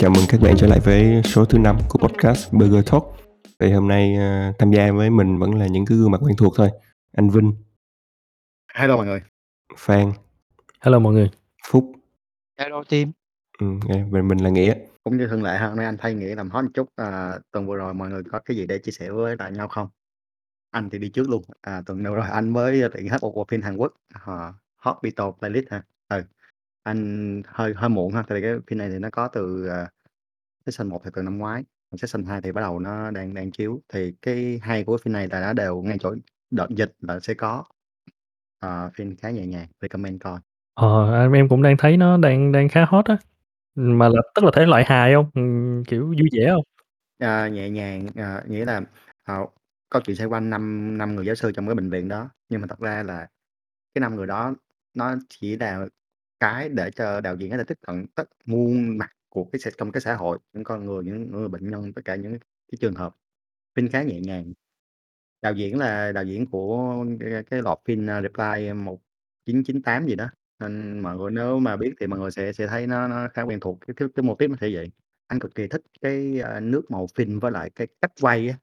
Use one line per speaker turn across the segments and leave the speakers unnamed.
chào mừng các bạn trở lại với số thứ năm của podcast Burger Talk. Thì hôm nay uh, tham gia với mình vẫn là những cái gương mặt quen thuộc thôi. Anh Vinh.
Hello mọi người.
Phan.
Hello mọi người.
Phúc.
Hello team.
Ừ, về mình là Nghĩa.
Cũng như thường lệ hôm nay anh thay Nghĩa làm hot một chút. À, tuần vừa rồi mọi người có cái gì để chia sẻ với lại nhau không? Anh thì đi trước luôn. À, tuần vừa rồi anh mới tiện hết một bộ phim Hàn Quốc. Uh, hot Beatles playlist ha. Ừ anh hơi hơi muộn ha, tại vì cái phim này thì nó có từ, à, season 1 thì từ năm ngoái, còn season 2 thì bắt đầu nó đang đang chiếu. Thì cái hay của phim này là nó đều ngay chỗ đợt dịch là sẽ có. Ờ, phim khá nhẹ nhàng, recommend coi.
Ờ, à, em cũng đang thấy nó đang đang khá hot á. mà là tức là thể loại hài không Ừm, kiểu vui vẻ không
À, nhẹ nhàng, à, nghĩa là, ờ, câu chuyện xoay quanh năm năm người giáo sư trong cái bệnh viện đó, nhưng mà thật ra là cái năm người đó nó chỉ là cái để cho đạo diễn có thể tiếp cận tất muôn mặt của cái xã trong cái xã hội, những con người, những người bệnh nhân, tất cả những cái trường hợp. Phim khá nhẹ nhàng. Đạo diễn là đạo diễn của cái cái loạt phim, a, Reply 1998 gì đó, nên mọi người nếu mà biết thì mọi người sẽ sẽ thấy nó nó khá quen thuộc, cái cái cái mô típ nó sẽ vậy. Anh cực kỳ thích cái, a, nước màu phim với lại cái cách quay á,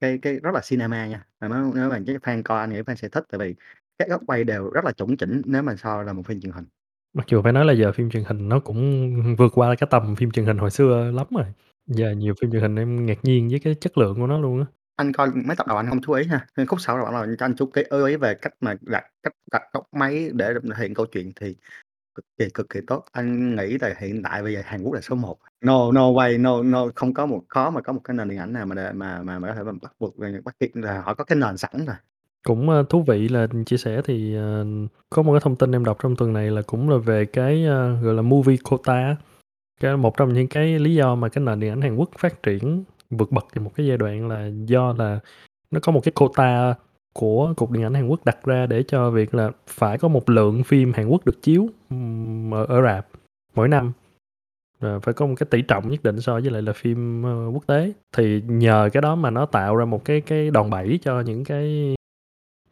cái cái rất là cinema nha, mà nếu nếu mà cái fan coi anh nghĩ fan sẽ thích, tại vì các góc quay đều rất là chuẩn chỉnh nếu mà so là một phim truyền hình.
Mặc dù phải nói là giờ phim truyền hình nó cũng vượt qua cái tầm phim truyền hình hồi xưa lắm rồi. Giờ nhiều phim truyền hình em ngạc nhiên với cái chất lượng của nó luôn á.
Anh coi mấy tập đầu anh không chú ý ha, nhưng khúc sau là bắt đầu cho anh chú cái ơi ý về cách mà đặt cách đặt góc máy để hiện câu chuyện thì cực kỳ, cực kỳ tốt. Anh nghĩ là hiện tại bây giờ Hàn Quốc là số 1. No no way, no no không có một khó mà có một cái nền điện ảnh nào mà để mà mà mà có thể bắt buộc bắt kịp là họ có cái nền sẵn rồi.
Cũng, ơ, thú vị là chia sẻ thì, ờ, có một cái thông tin em đọc trong tuần này là cũng là về cái, ơ, gọi là, movie quota á. Cái một trong những cái lý do mà cái nền điện ảnh Hàn Quốc phát triển vượt bậc thì một cái giai đoạn là do là nó có một cái quota của Cục Điện ảnh Hàn Quốc đặt ra để cho việc là phải có một lượng phim Hàn Quốc được chiếu, ở ở rạp mỗi năm. Và phải có một cái tỷ trọng nhất định so với lại là phim, ơ, quốc tế. Thì nhờ cái đó mà nó tạo ra một cái cái đòn bẩy cho những cái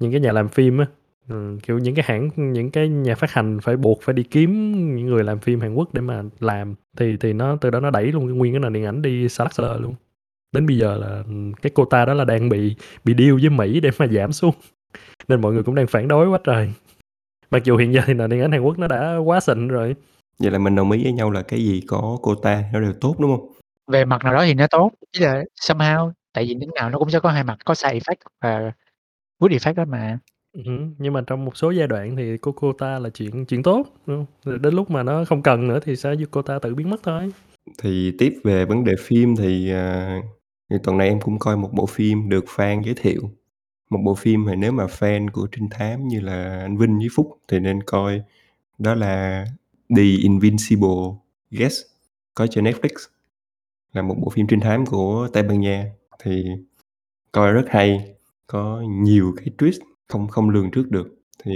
những cái nhà làm phim á, ừm, kiểu, những cái hãng những cái nhà phát hành phải buộc phải đi kiếm những người làm phim Hàn Quốc để mà làm, thì thì nó từ đó nó đẩy luôn cái nguyên cái nền điện ảnh đi xa lắc xa lơ luôn. Đến bây giờ là, cái quota đó là đang bị bị deal với Mỹ để mà giảm xuống, nên mọi người cũng đang phản đối quá trời. Mặc dù hiện giờ thì nền điện ảnh Hàn Quốc nó đã quá xịn rồi.
Vậy là mình đồng ý với nhau là cái gì có quota nó đều tốt, đúng không?
Về mặt nào đó thì nó tốt, ý là somehow, tại vì lúc nào nó cũng sẽ có hai mặt, có side effect và good effect đó mà.
Ừm nhưng mà trong một số giai đoạn thì có quota là chuyện chuyện tốt, đúng hông? Rồi đến lúc mà nó không cần nữa thì sẽ quota tự biến mất thôi.
Thì tiếp về vấn đề phim thì, à, thì tuần này em cũng coi một bộ phim được fan giới thiệu. Một bộ phim mà nếu mà fan của trinh thám như là anh Vinh với Phúc thì nên coi, đó là The Invincible Guest có trên Netflix. Là một bộ phim trinh thám của Tây Ban Nha, thì coi rất hay, có nhiều cái twist không không lường trước được, thì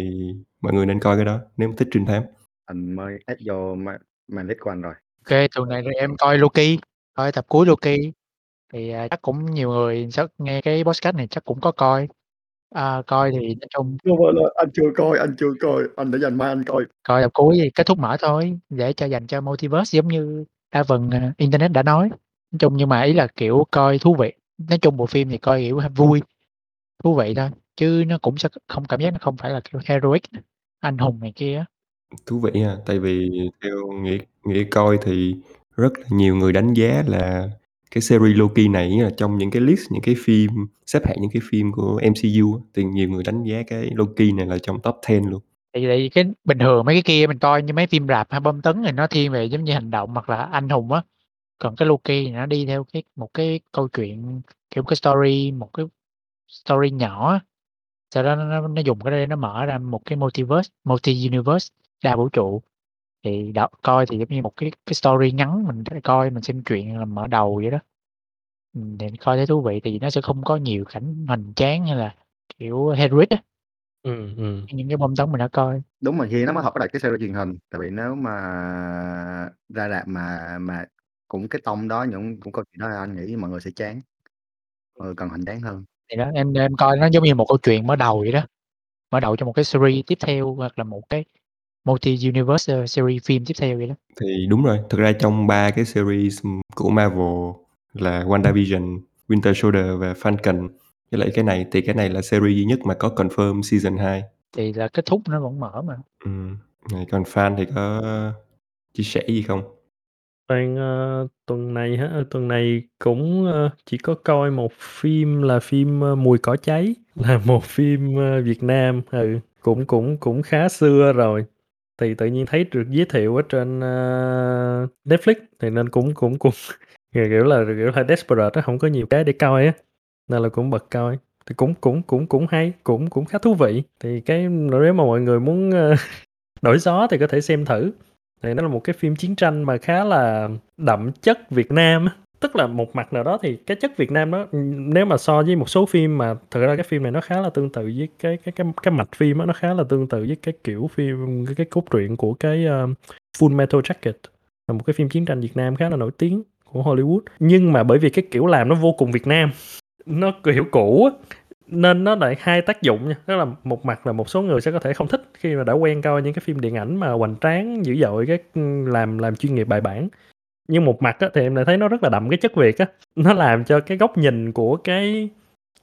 mọi người nên coi cái đó nếu mà thích trinh thám.
Anh mới add vô ma ma list của anh rồi.
OK, tuần này em coi Loki, coi tập cuối Loki, thì, à, chắc cũng nhiều người chắc nghe cái podcast này chắc cũng có coi. À, coi thì nói chung
Không anh chưa coi, anh chưa coi, anh để dành mai anh coi.
Coi tập cuối thì kết thúc mở thôi, để cho dành cho multiverse giống như đa phần, à, internet đã nói. Nói chung nhưng mà ý là, kiểu, coi thú vị, nói chung bộ phim thì coi, kiểu, vui, thú vị thôi, chứ nó cũng sẽ không cảm giác nó không phải là, kiểu, heroic, anh hùng này kia á.
Thú vị ha, tại vì theo Nghĩa Nghĩa coi thì rất là nhiều người đánh giá là cái series Loki này á, trong những cái list, những cái phim xếp hạng những cái phim của MCU á, thì nhiều người đánh giá cái Loki này là trong top 10 luôn.
Tại vì tại vì cái bình thường mấy cái kia mình coi như mấy phim rạp hay bom tấn thì nó thiên về giống như hành động hoặc là anh hùng á. Còn cái Loki thì nó đi theo cái một cái câu chuyện, kiểu, cái story, một cái story nhỏ. Sau đó nó nó dùng cái đó để nó mở ra một cái multiverse, multi-universe, đa vũ trụ. Thì đó, coi thì giống như một cái cái story ngắn mình có coi, mình xem truyện là mở đầu vậy đó. Thì coi thấy thú vị, vì nó sẽ không có nhiều cảnh hoành tráng hay là, kiểu, heroic á.
Ừm, ừm.
Những cái bom tấn mình đã coi.
Đúng rồi, thì nó mới hợp với lại cái series truyền hình, tại vì nếu mà ra rạp mà mà cũng cái tông đó, những cũng câu chuyện đó anh nghĩ mọi người sẽ chán. Mọi người cần hoành tráng hơn.
Thì đó, em em coi nó giống như một câu chuyện mở đầu vậy đó, mở đầu cho một cái series tiếp theo hoặc là một cái multi-universe, ơ, series phim tiếp theo vậy đó.
Thì đúng rồi, thực ra trong 3 cái series, của Marvel là WandaVision, Winter Soldier và Falcon, với lại cái này thì cái này là series duy nhất mà có confirm season 2.
Thì là kết thúc nó vẫn mở mà.
Ừm, này còn Fan thì có chia sẻ gì không?
Fan, ơ, ờ, tuần này hả? Ờ, tuần này cũng, ơ, chỉ có coi một phim là phim, ơ, Mùi cỏ cháy, là một phim, ơ, Việt Nam, ừ, cũng cũng cũng khá xưa rồi. Thì tự nhiên thấy được giới thiệu ở trên, ơ, Netflix thì nên cũng cũng cũng, kiểu, kiểu là, kiểu là, desperate á, hổng có nhiều cái để coi á, nên là cũng bật coi. Thì cũng cũng cũng cũng hay, cũng cũng khá thú vị. Thì cái nếu mà mọi người muốn, ơ, đổi gió thì có thể xem thử. Thì nó là một cái phim chiến tranh mà khá là đậm chất Việt Nam. Tức là một mặt nào đó thì cái chất Việt Nam đó, nếu mà so với một số phim mà thực ra cái phim này nó khá là tương tự với cái cái cái cái mạch phim á, nó khá là tương tự với cái kiểu phim cái cái cốt truyện của cái, uh, Full Metal Jacket, là một cái phim chiến tranh Việt Nam khá là nổi tiếng của Hollywood. Nhưng mà bởi vì cái kiểu làm nó vô cùng Việt Nam, nó kiểu cũ á, nên nó lại hai tác dụng nha. Tức là một mặt là một số người sẽ có thể không thích khi mà đã quen coi những cái phim điện ảnh mà hoành tráng, dữ dội, cái, làm làm chuyên nghiệp bài bản. Nhưng một mặt á, thì em lại thấy nó rất là đậm cái chất Việt á, nó làm cho cái góc nhìn của cái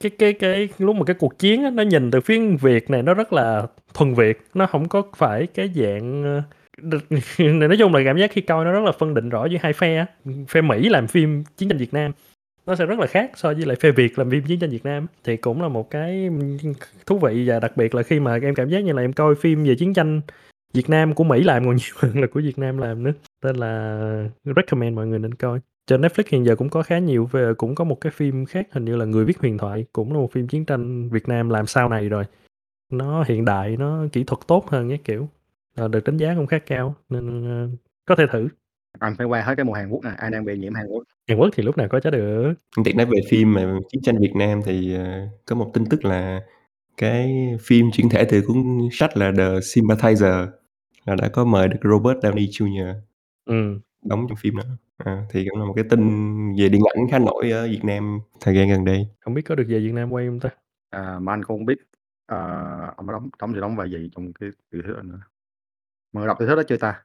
cái cái cái lúc mà cái cuộc chiến á, nó nhìn từ phía Việt này nó rất là thuần Việt, nó không có phải cái dạng, ờ, nói chung là cảm giác khi coi nó rất là phân định rõ giữa hai phe á. Phe Mỹ làm phim chiến tranh Việt Nam, nó sẽ rất là khác so với lại phê Việt làm phim chiến tranh Việt Nam. Thì cũng là một cái, thú vị và đặc biệt là khi mà em cảm giác như là em coi phim về chiến tranh Việt Nam của Mỹ làm còn nhiều hơn là của Việt Nam làm nữa. Nên là recommend mọi người nên coi. Trên Netflix hiện giờ cũng có khá nhiều về cũng có một cái phim khác hình như là Người viết huyền thoại, cũng là một phim chiến tranh Việt Nam làm sau này rồi. Nó hiện đại, nó kỹ thuật tốt hơn nhé kiểu, ờ, được đánh giá cũng khá cao nên, ờ, có thể thử.
Anh phải qua hết cái mùa Hàn Quốc nè, anh đang bị nhiễm Hàn Quốc.
Hàn Quốc thì lúc nào coi chả được.
Tiện nói về phim mà chiến tranh Việt Nam thì, ờ, có một tin tức là cái phim chuyển thể từ cuốn sách là The Sympathizer là đã có mời được Robert Downey Jr.
Ừm.
đóng trong phim đó. À, thì cũng là một cái tin về điện ảnh khá nổi ở Việt Nam thời gian gần đây.
Hông biết có được về Việt Nam quay hông ta?
À, mà anh cũng hông biết, ờ, ông đó đóng đóng thì đóng vai gì trong cái tiểu thuyết đó nữa. Mà đọc tiểu thuyết đó chưa ta?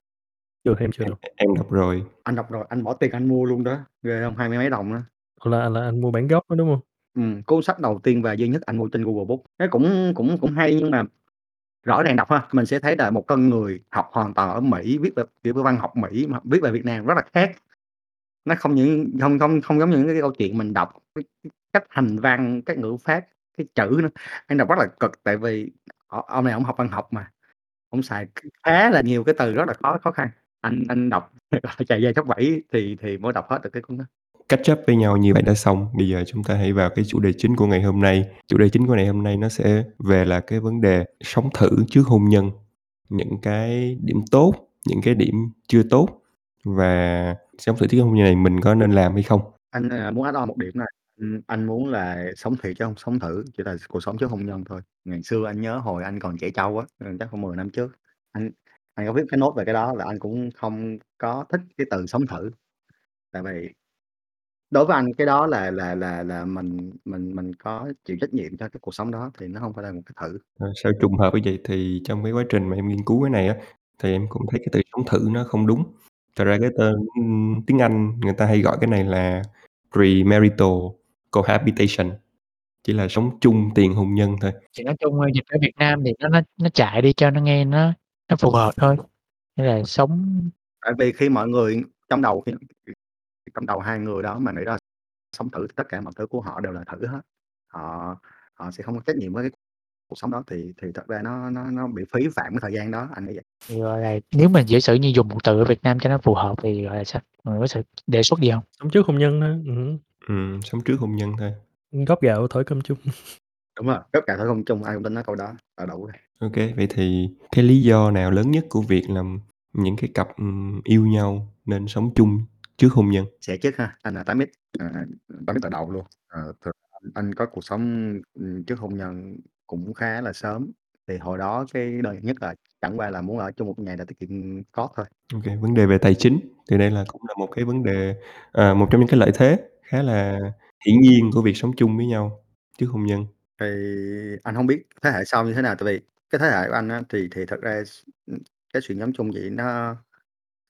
Chưa, em chưa
Em
đọc.
em đọc rồi.
Anh đọc rồi, anh bỏ tiền anh mua luôn đó, ghê hông? Hai mươi mấy đồng á.
Là là anh mua bản gốc đó, đúng hông?
Ừm, cuốn sách đầu tiên và duy nhất anh mua trên Google Books. Nó cũng cũng cũng hay nhưng mà rõ ràng đọc ha, mình sẽ thấy là một con người học hoàn toàn ở Mỹ, viết về kiểu về văn học Mỹ mà viết về Việt Nam rất là khác. Nó không những không không không giống những cái câu chuyện mình đọc, cái cái cách hành văn, cái ngữ pháp, cái chữ nữa. Anh đọc rất là cực tại vì o ông này ổng học văn học mà, ổng xài khá là nhiều cái từ rất là khó khó khăn. Anh anh đọc chạy dây khắp Bẫy thì thì mới đọc hết được cái cuốn đó.
Catch up với nhau như vậy đã xong, bây giờ chúng ta hãy vào cái chủ đề chính của ngày hôm nay. Chủ đề chính của ngày hôm nay nó sẽ về là cái vấn đề sống thử trước hôn nhân, những cái điểm tốt, những cái điểm chưa tốt và sống thử trước hôn nhân này mình có nên làm hay không?
Anh, à, muốn add on một điểm này, anh muốn là sống thiệt chứ hông sống thử, chỉ là cuộc sống trước hôn nhân thôi. Ngày xưa anh nhớ hồi anh còn trẻ trâu á, chắc khoảng 10 năm trước, anh anh có viết cái note về cái đó là anh cũng không có thích cái từ sống thử. Tại vì đối với anh cái đó là là là là mình mình mình có chịu trách nhiệm cho cái cuộc sống đó thì nó hông phải là một cái thử.
Ờ, sao trùng hợp như vậy? Thì trong cái quá trình mà em nghiên cứu cái này á, thì em cũng thấy cái từ sống thử nó không đúng. Thật ra cái tên, ưm, tiếng Anh người ta hay gọi cái này là premarital cohabitation, chỉ là sống chung tiền hôn nhân thôi.
Thì nói chung, ơ, dịch ở Việt Nam thì nó nó nó chạy đi cho nó nghe nó nó phù hợp thôi. Nghĩa là sống
Tại vì khi mọi người trong đầu khi trong đầu hai người đó mà nghĩ ra sống thử tất cả mọi thứ của họ đều là thử hết. Họ họ sẽ không có trách nhiệm với cái cuộc sống đó thì thì thật ra nó nó nó bị phí phạm cái thời gian đó, anh nghĩ vậy.
Thì, gọi là, nếu mà giả sử như dùng một từ ở Việt Nam cho nó phù hợp thì, gọi là sao? Mọi người có sự đề xuất gì hông?
Sống trước hôn nhân thôi, ừm.
Ừm, sống trước hôn nhân thôi.
Góp gạo thổi cơm chung.
Đúng rồi, gấp gạo thổi cơm chung, ai cũng tin nói câu đó là đủ rồi.
Ô kê, vậy thì cái lý do nào lớn nhất của việc là những cái cặp, ừm, yêu nhau nên sống chung trước hôn nhân?
Sẽ trước ha, anh là 8X, à, 8X từ đầu luôn. Ờ, thực anh anh có cuộc sống, ừm, trước hôn nhân cũng khá là sớm, thì hồi đó cái đơn giản nhất là chẳng qua là muốn ở chung một nhà để tiết kiệm cost thôi.
Ô kê, vấn đề về tài chính thì đây là cũng là một cái vấn đề, ờ, một trong những cái lợi thế khá là hiển nhiên của việc sống chung với nhau trước hôn nhân.
Thì anh hông biết thế hệ sau như thế nào, tại vì cái thế hệ của anh á thì thì thật ra s ừm, cái chuyện sống chung vậy nó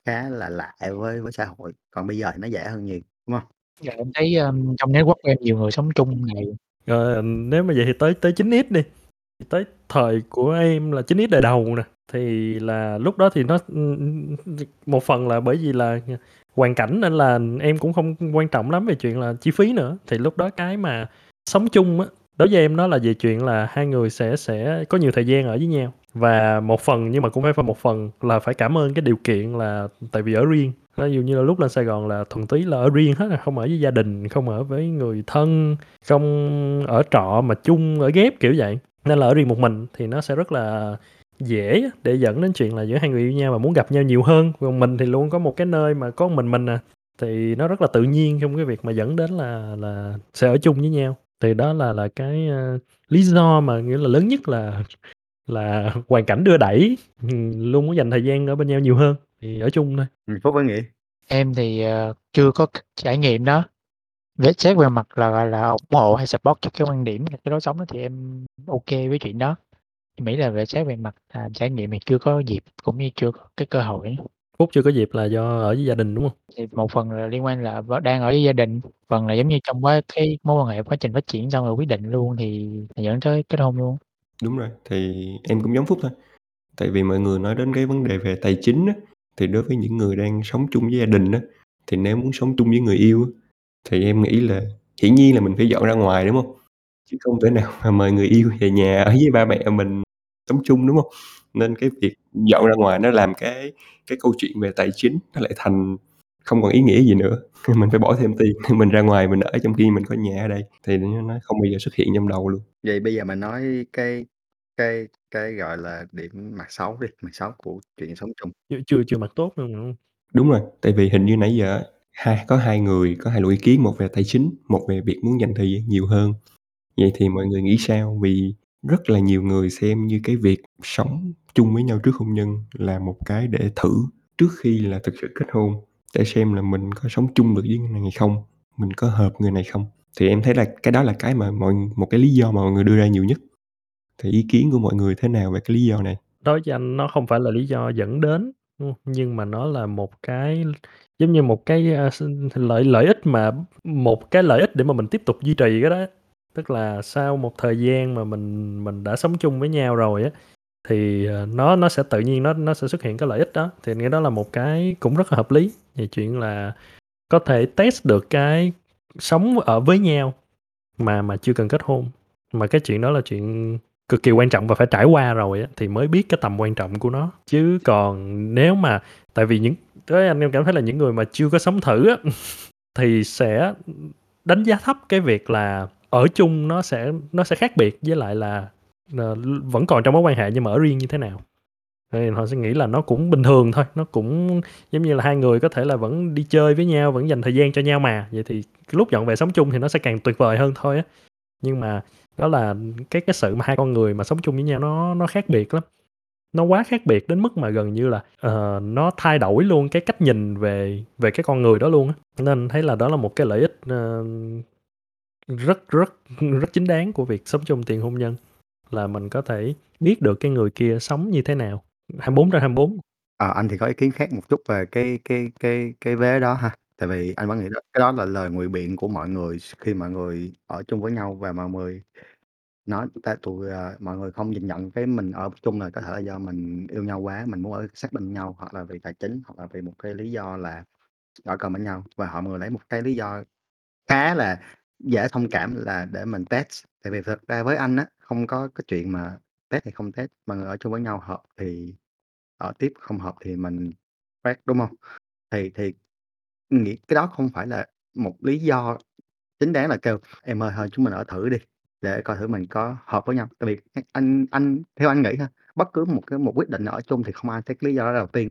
khá là lạ với với xã hội, còn bây giờ thì nó dễ hơn nhiều, đúng hông?
Dạ, em thấy, ờm, trong network của em nhiều người sống chung này.
Ờ, nếu mà vậy thì tới tới 9X đi, tới thời của em là 9X đời đầu nè, thì là lúc đó thì nó, ừm, một phần là bởi vì là, hoàn cảnh nên là em cũng không quan trọng lắm về chuyện là chi phí nữa. Thì lúc đó cái mà sống chung á, đối với em nó là về chuyện là hai người sẽ sẽ có nhiều thời gian ở với nhau. Và một phần nhưng mà cũng phải phải một phần là phải cảm ơn cái điều kiện là tại vì ở riêng, ví dụ như là lúc lên Sài Gòn là thuần túy là ở riêng hết à, không ở với gia đình, không ở với người thân, không ở trọ mà chung ở ghép, kiểu vậy. Nên là ở riêng một mình thì nó sẽ rất là dễ để dẫn đến chuyện là giữa hai người yêu nhau mà muốn gặp nhau nhiều hơn. Còn mình thì luôn có một cái nơi mà có mình mình à, thì nó rất là tự nhiên trong cái việc mà dẫn đến là là sẽ ở chung với nhau. Thì đó là là cái, ơ, lý do mà nghĩa là lớn nhất là là hoàn cảnh đưa đẩy, ừm, luôn muốn dành thời gian ở bên nhau nhiều hơn, thì ở chung thôi.
Ừm, Phúc với Nghĩa?
Em thì, ờ, chưa có c trải nghiệm đó. Về xét về mặt là, gọi là, ủng hộ hay support cho cái quan điểm cái lối sống đó thì em ô kê với chuyện đó. Em nghĩ là về xét về mặt, à, trải nghiệm thì chưa có dịp cũng như chưa có cái cơ hội.
Phúc chưa có dịp là do ở với gia đình, đúng hông?
Thì một phần là liên quan là v đang ở với gia đình, phần là giống như trong quá cái mối quan hệ quá trình phát triển xong rồi quyết định luôn thì thì dẫn tới kết hôn luôn.
Đúng rồi, thì em cũng giống Phúc thôi. Tại vì mọi người nói đến cái vấn đề về tài chính á, thì đối với những người đang sống chung với gia đình á, thì nếu muốn sống chung với người yêu á, thì em nghĩ là hiển nhiên là mình phải dọn ra ngoài, đúng hông? Chứ không thể nào mà mời người yêu về nhà ở với ba mẹ mình sống chung, đúng hông? Nên cái việc dọn ra ngoài nó làm cái cái câu chuyện về tài chính nó lại thành không còn ý nghĩa gì nữa. Mình phải bỏ thêm tiền mình ra ngoài mình ở trong khi mình có nhà ở đây, thì nó không bao giờ xuất hiện trong đầu luôn.
Vậy bây giờ mình nói cái cái cái, gọi là, điểm mặt xấu đi, mặt xấu của chuyện sống chung.
Chưa chưa chưa mặt tốt đâu, đúng hông?
Đúng rồi, tại vì hình như nãy giờ hai có hai người có hai luồng ý kiến, một về tài chính, một về việc muốn dành thời gian nhiều hơn. Vậy thì mọi người nghĩ sao? Vì rất là nhiều người xem như cái việc sống chung với nhau trước hôn nhân là một cái để thử trước khi là thực sự kết hôn, để xem là mình có sống chung được với người này hay không, mình có hợp người này không. Thì em thấy là cái đó là cái mà mọi một cái lý do mà mọi người đưa ra nhiều nhất. Thì ý kiến của mọi người thế nào về cái lý do này?
Đối với anh nó không phải là lý do dẫn đến. Nhưng mà nó là một cái giống như một cái, ờ, lợi lợi ích mà một cái lợi ích để mà mình tiếp tục duy trì cái đó. Tức là sau một thời gian mà mình mình đã sống chung với nhau rồi á, thì, ờ, nó nó sẽ tự nhiên nó nó sẽ xuất hiện cái lợi ích đó, thì nghĩa nghĩ đó là một cái cũng rất là hợp lý về chuyện là có thể test được cái sống ở với nhau mà mà chưa cần kết hôn. Mà cái chuyện đó là chuyện cực kỳ quan trọng và phải trải qua rồi á, thì mới biết cái tầm quan trọng của nó. Chứ còn nếu mà tại vì những tới anh em cảm thấy là những người mà chưa có sống thử á, thì sẽ, đánh giá thấp cái việc là ở chung nó sẽ nó sẽ khác biệt với lại là, ờ, vẫn còn trong mối quan hệ nhưng mà ở riêng như thế nào. Thì họ sẽ nghĩ là nó cũng bình thường thôi, nó cũng giống như là hai người có thể là vẫn đi chơi với nhau, vẫn dành thời gian cho nhau mà, vậy thì lúc dọn về sống chung thì nó sẽ càng tuyệt vời hơn thôi á. Nhưng mà đó là cái cái sự mà hai con người mà sống chung với nhau nó nó khác biệt lắm. Nó quá khác biệt đến mức mà gần như là, uh, nó thay đổi luôn cái cách nhìn về về cái con người đó luôn á. Nên thấy là đó là một cái lợi ích, uh, rất rất rất chính đáng của việc sống chung tiền hôn nhân, là mình có thể biết được cái người kia sống như thế nào, 24/24.
Ờ, à, anh thì có ý kiến khác một chút về cái cái cái cái vế đó ha. Tại vì anh vẫn nghĩ đó cái đó là lời ngụy biện của mọi người khi mọi người ở chung với nhau và mọi người nói ta tụi, ờ, mọi người không nhìn nhận cái mình ở chung là có thể là do mình yêu nhau quá, mình muốn ở sát bên nhau, hoặc là vì tài chính, hoặc là vì một cái lý do là ở gần bên nhau. Và họ mọi người lấy một cái lý do khá là dễ thông cảm là để mình test. Tại vì thật ra với anh á, không có cái chuyện mà test hay không test, mọi người ở chung với nhau hợp thì ở tiếp, không hợp thì mình phát, đúng hông? Thì thì nghĩ cái đó không phải là một lý do chính đáng là kêu "Em ơi, thôi chúng mình ở thử đi, để coi thử mình có hợp với nhau." Tại vì a anh anh theo anh nghĩ ha, bất cứ một cái một quyết định ở chung thì không ai thấy lý do đó đầu tiên.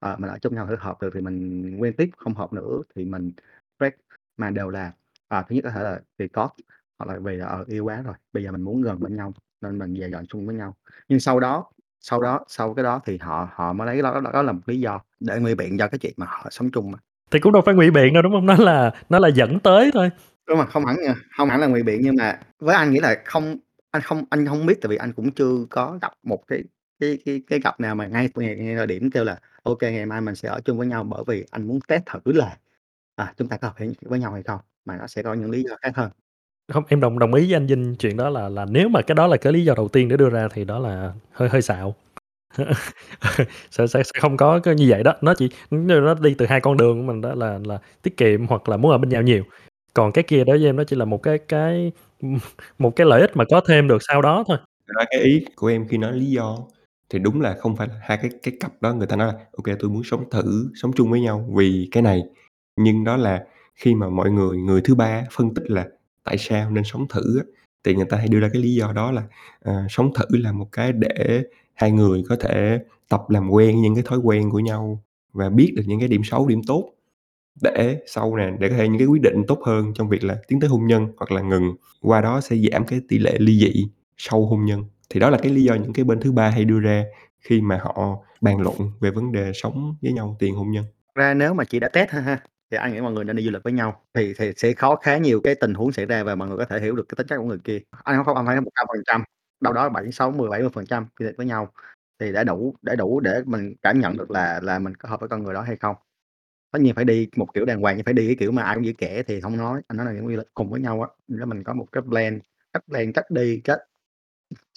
Ờ, mình ở chung nhau thử hợp được thì mình quen tiếp, không hợp nữa thì mình break, mà đều là, à, thứ nhất có thể là vì cost, hoặc là vì là, ờ, yêu quá rồi, bây giờ mình muốn gần bên nhau nên mình về dọn chung với nhau. Nhưng sau đó sau đó sau cái đó thì họ họ mới lấy cái đó đó đó là một lý do để ngụy biện cho cái chuyện mà họ sống chung mà.
Thì cũng đâu phải ngụy biện đâu, đúng hông? Nó là nó là dẫn tới thôi.
Đúng rồi, không hẳn nha, hông hẳn là ngụy biện nhưng mà với anh nghĩ là không anh không anh hông biết tại vì anh cũng chưa có gặp một cái cái cái cái cặp nào mà ngay ngay ngay thời điểm kêu là "Ô kê, ngày mai mình sẽ ở chung với nhau bởi vì anh muốn test thử là, à, chúng ta có hợp với với nhau hay không?" Mà nó sẽ có những lý do khác hơn.
Hông, em đồng đồng ý với anh Vinh chuyện đó là là nếu mà cái đó là cái lý do đầu tiên để đưa ra thì đó là hơi hơi xạo. Sẽ sẽ sẽ không có cái như vậy đó, nó chỉ nó đi từ hai con đường của mình đó là là tiết kiệm hoặc là muốn ở bên nhau nhiều. Còn cái kia đối với em nó chỉ là một cái cái, một cái lợi ích mà có thêm được sau đó thôi.
Ra cái ý của em khi nói lý do thì đúng là không phải là hai cái cái cặp đó người ta nói là "Ô kê, tôi muốn sống thử, sống chung với nhau vì cái này." Nhưng đó là khi mà mọi người, người thứ ba phân tích là tại sao nên sống thử á, thì người ta hay đưa ra cái lý do đó là, à, sống thử là một cái để hai người có thể tập làm quen những cái thói quen của nhau và biết được những cái điểm xấu, điểm tốt để sau nè, để có thể những cái quyết định tốt hơn trong việc là tiến tới hôn nhân hoặc là ngừng, qua đó sẽ giảm cái tỷ lệ ly dị sau hôn nhân. Thì đó là cái lý do những cái bên thứ ba hay đưa ra khi mà họ bàn luận về vấn đề sống với nhau tiền hôn nhân.
Ra nếu mà chị đã test ha ha, thì anh nghĩ mọi người nên đi du lịch với nhau, thì thì sẽ khó khá nhiều cái tình huống xảy ra và mọi người có thể hiểu được cái tính chất của người kia. Anh không không phải 100%, đâu đó 7, 60, 70% đi du lịch với nhau thì đã đủ đã đủ để mình cảm nhận được là là mình có hợp với con người đó hay không. Tất nhiên phải đi một kiểu đàng hoàng, nhưng phải đi cái kiểu mà ai cũng giữ kẻ thì không nói, anh nói là những du lịch cùng với nhau á, để mình có một cái plan, cách plan, cách đi, cách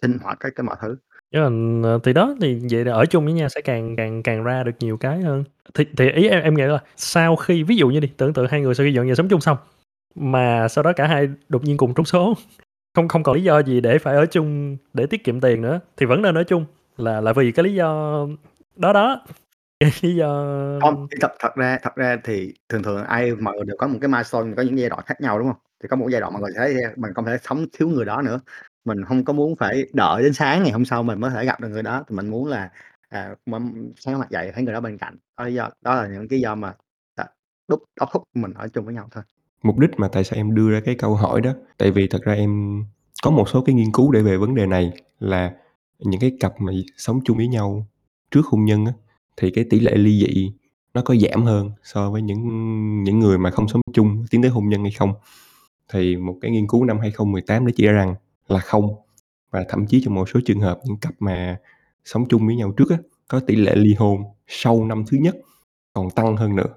sinh hoạt, cách cái mọi thứ.
Chứ còn, ờ, thì đó, thì vậy là ở chung với nhau sẽ càng càng càng ra được nhiều cái hơn. Thì thì ý em em nghĩ là sau khi ví dụ như đi, tưởng tượng hai người sau khi dọn nhà sống chung xong, mà sau đó cả hai đột nhiên cùng trúng số, không không còn lý do gì để phải ở chung để tiết kiệm tiền nữa, thì vẫn nên ở chung, là là vì cái lý do đó đó, cái lý do
Không, thì thật thật ra thật ra thì thường thường ai mọi người đều có một cái milestone, có những giai đoạn khác nhau, đúng hông? Thì có một giai đoạn mọi người thấy mình không thể sống thiếu người đó nữa, mình hông có muốn phải đợi đến sáng ngày hôm sau mình mới thể gặp được người đó, thì mình muốn là, à, mâm sáng mặt dậy thấy người đó bên cạnh. Đó lý do đó là những cái do mà đ đúc đốc thúc mình ở chung với nhau thôi.
Mục đích mà tại sao em đưa ra cái câu hỏi đó, tại vì thật ra em có một số cái nghiên cứu để về vấn đề này là những cái cặp mà sống chung với nhau trước hôn nhân á, thì cái tỷ lệ ly dị nó có giảm hơn so với những những người mà không sống chung tiến tới hôn nhân hay không. Thì một cái nghiên cứu năm 2018 đã chỉ ra rằng là không, và thậm chí trong một số trường hợp những cặp mà sống chung với nhau trước á, có tỷ lệ ly hôn sau năm thứ nhất còn tăng hơn nữa.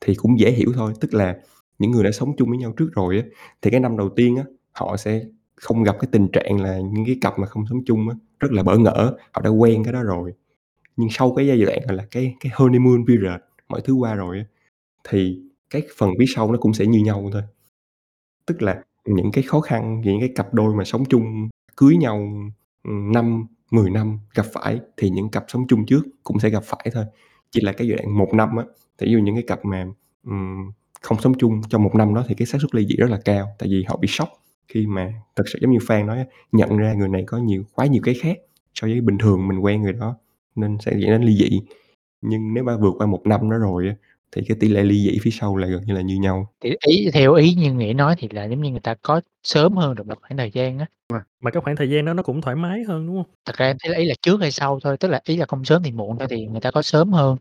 Thì cũng dễ hiểu thôi, tức là những người đã sống chung với nhau trước rồi á, thì cái năm đầu tiên á, họ sẽ không gặp cái tình trạng là những cái cặp mà không sống chung á, rất là bỡ ngỡ, họ đã quen cái đó rồi. Nhưng sau cái giai đoạn, gọi là, cái cái honeymoon period, mọi thứ qua rồi á, thì cái phần phía sau nó cũng sẽ như nhau thôi. Tức là những cái khó khăn, những cái cặp đôi mà sống chung, cưới nhau, ừm, 5, 10 năm gặp phải thì những cặp sống chung trước cũng sẽ gặp phải thôi. Chỉ là cái giai đoạn 1 năm á, thì ví dụ những cái cặp mà, ừm, không sống chung trong 1 năm đó thì cái xác suất ly dị rất là cao, tại vì họ bị sốc khi mà thực sự giống như Phan nói á, nhận ra người này có nhiều quá nhiều cái khác so với bình thường mình quen người đó, nên sẽ dẫn đến ly dị. Nhưng nếu mà vượt qua 1 năm đó rồi á, thì cái tỷ lệ ly dị phía sau là gần như là như nhau.
Thì ý theo ý như Nghĩa nói thì là giống như người ta có sớm hơn được một khoảng thời gian á.
Mà
Mà cái khoảng thời gian đó nó cũng thoải mái hơn, đúng hông?
Thật ra em thấy là ý là trước hay sau thôi, tức là ý là không sớm thì muộn thôi thì người ta có sớm hơn.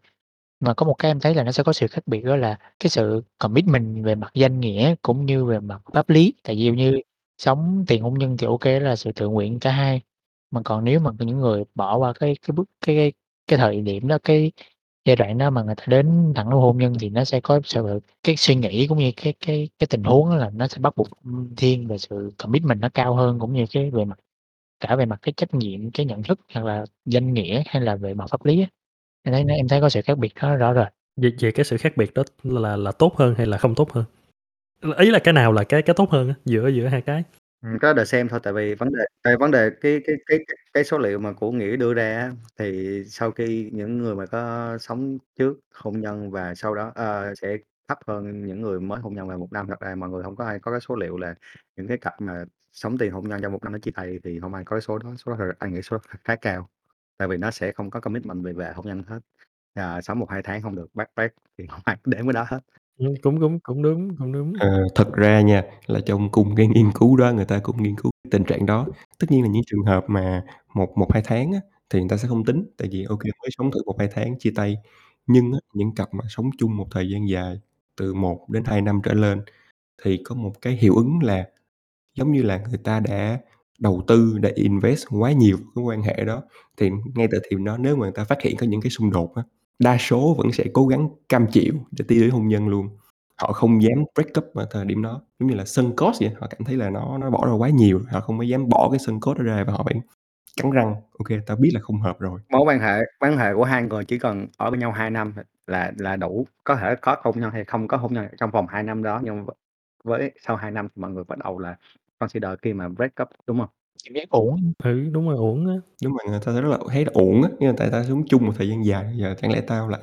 Mà có một cái em thấy là nó sẽ có sự khác biệt đó là cái sự commitment về mặt danh nghĩa cũng như về mặt pháp lý. Tại vì như sống tiền hôn nhân thì đó là sự tự nguyện cả hai. Mà còn nếu mà những người bỏ qua cái cái bước cái cái cái thời điểm đó, cái giai đoạn đó mà người ta đến thẳng hôn nhân thì nó sẽ có sự cái suy nghĩ cũng như cái cái cái tình huống là nó sẽ bắt buộc, thiên về sự commitment nó cao hơn, cũng như cái về mặt cả về mặt cái trách nhiệm, cái nhận thức hoặc là danh nghĩa hay là về mặt pháp lý á. Em thấy em thấy có sự khác biệt đó rõ rệt.
Vậy vậy cái sự khác biệt đó là là tốt hơn hay là không tốt hơn? Ý là cái nào là cái cái tốt hơn á, giữa giữa hai cái?
Ừm, cái đó đợi xem thôi, tại vì vấn đề tại vấn đề cái cái cái cái cái số liệu mà của Nghĩa đưa ra á, thì sau khi những người mà có sống trước hôn nhân và sau đó, ờ, sẽ thấp hơn những người mới hôn nhân là 1 năm. Thật ra mọi người không có ai có cái số liệu là những cái cặp mà sống tiền hôn nhân trong 1 năm nó chia tay thì hông ai có cái số đó, số đó thật anh nghĩ số đó kh khá cao. Tại vì nó sẽ không có commitment về về hôn nhân hết, à, sống 1, 2 tháng hông được backtrack thì hông ai đếm cái đó hết.
Ừm, cũng cũng cũng đúng, cũng đúng.
Ờ, thật ra nha, là trong cùng cái nghiên cứu đó người ta cũng nghiên cứu tình trạng đó. Tất nhiên là những trường hợp mà một một, 2 tháng á, thì người ta sẽ không tính, tại vì ô kê mới sống thử 1, 2 tháng chia tay. Nhưng á, những cặp mà sống chung một thời gian dài, từ 1 đến 2 năm trở lên thì có một cái hiệu ứng là giống như là người ta đã đầu tư để invest quá nhiều cái quan hệ đó, thì ngay từ thì nó đó nếu mà người ta phát hiện có những cái xung đột á, đa số vẫn sẽ cố gắng cam chịu để tiến tới hôn nhân luôn. Họ không dám break up ở thời điểm đó, giống như là sân cốt vậy, họ cảm thấy là nó nó bỏ ra quá nhiều, họ không có dám bỏ cái sân cốt đó ra và họ phải cắn răng, Ok, tao biết là không hợp rồi.
Mối quan hệ quan hệ của hai người chỉ cần ở bên nhau 2 năm là là đủ, có thể có hôn nhân hay không có hôn nhân trong vòng 2 năm đó, nhưng với sau 2 năm thì mọi người bắt đầu là consider khi mà break up, đúng không?
Cảm giác uổng.
Ừ, đúng rồi, uổng á.
Đúng rồi, người ta sẽ rất là thấy là uổng á, nhưng mà tại tao sống chung một thời gian dài, giờ chẳng lẽ tao lại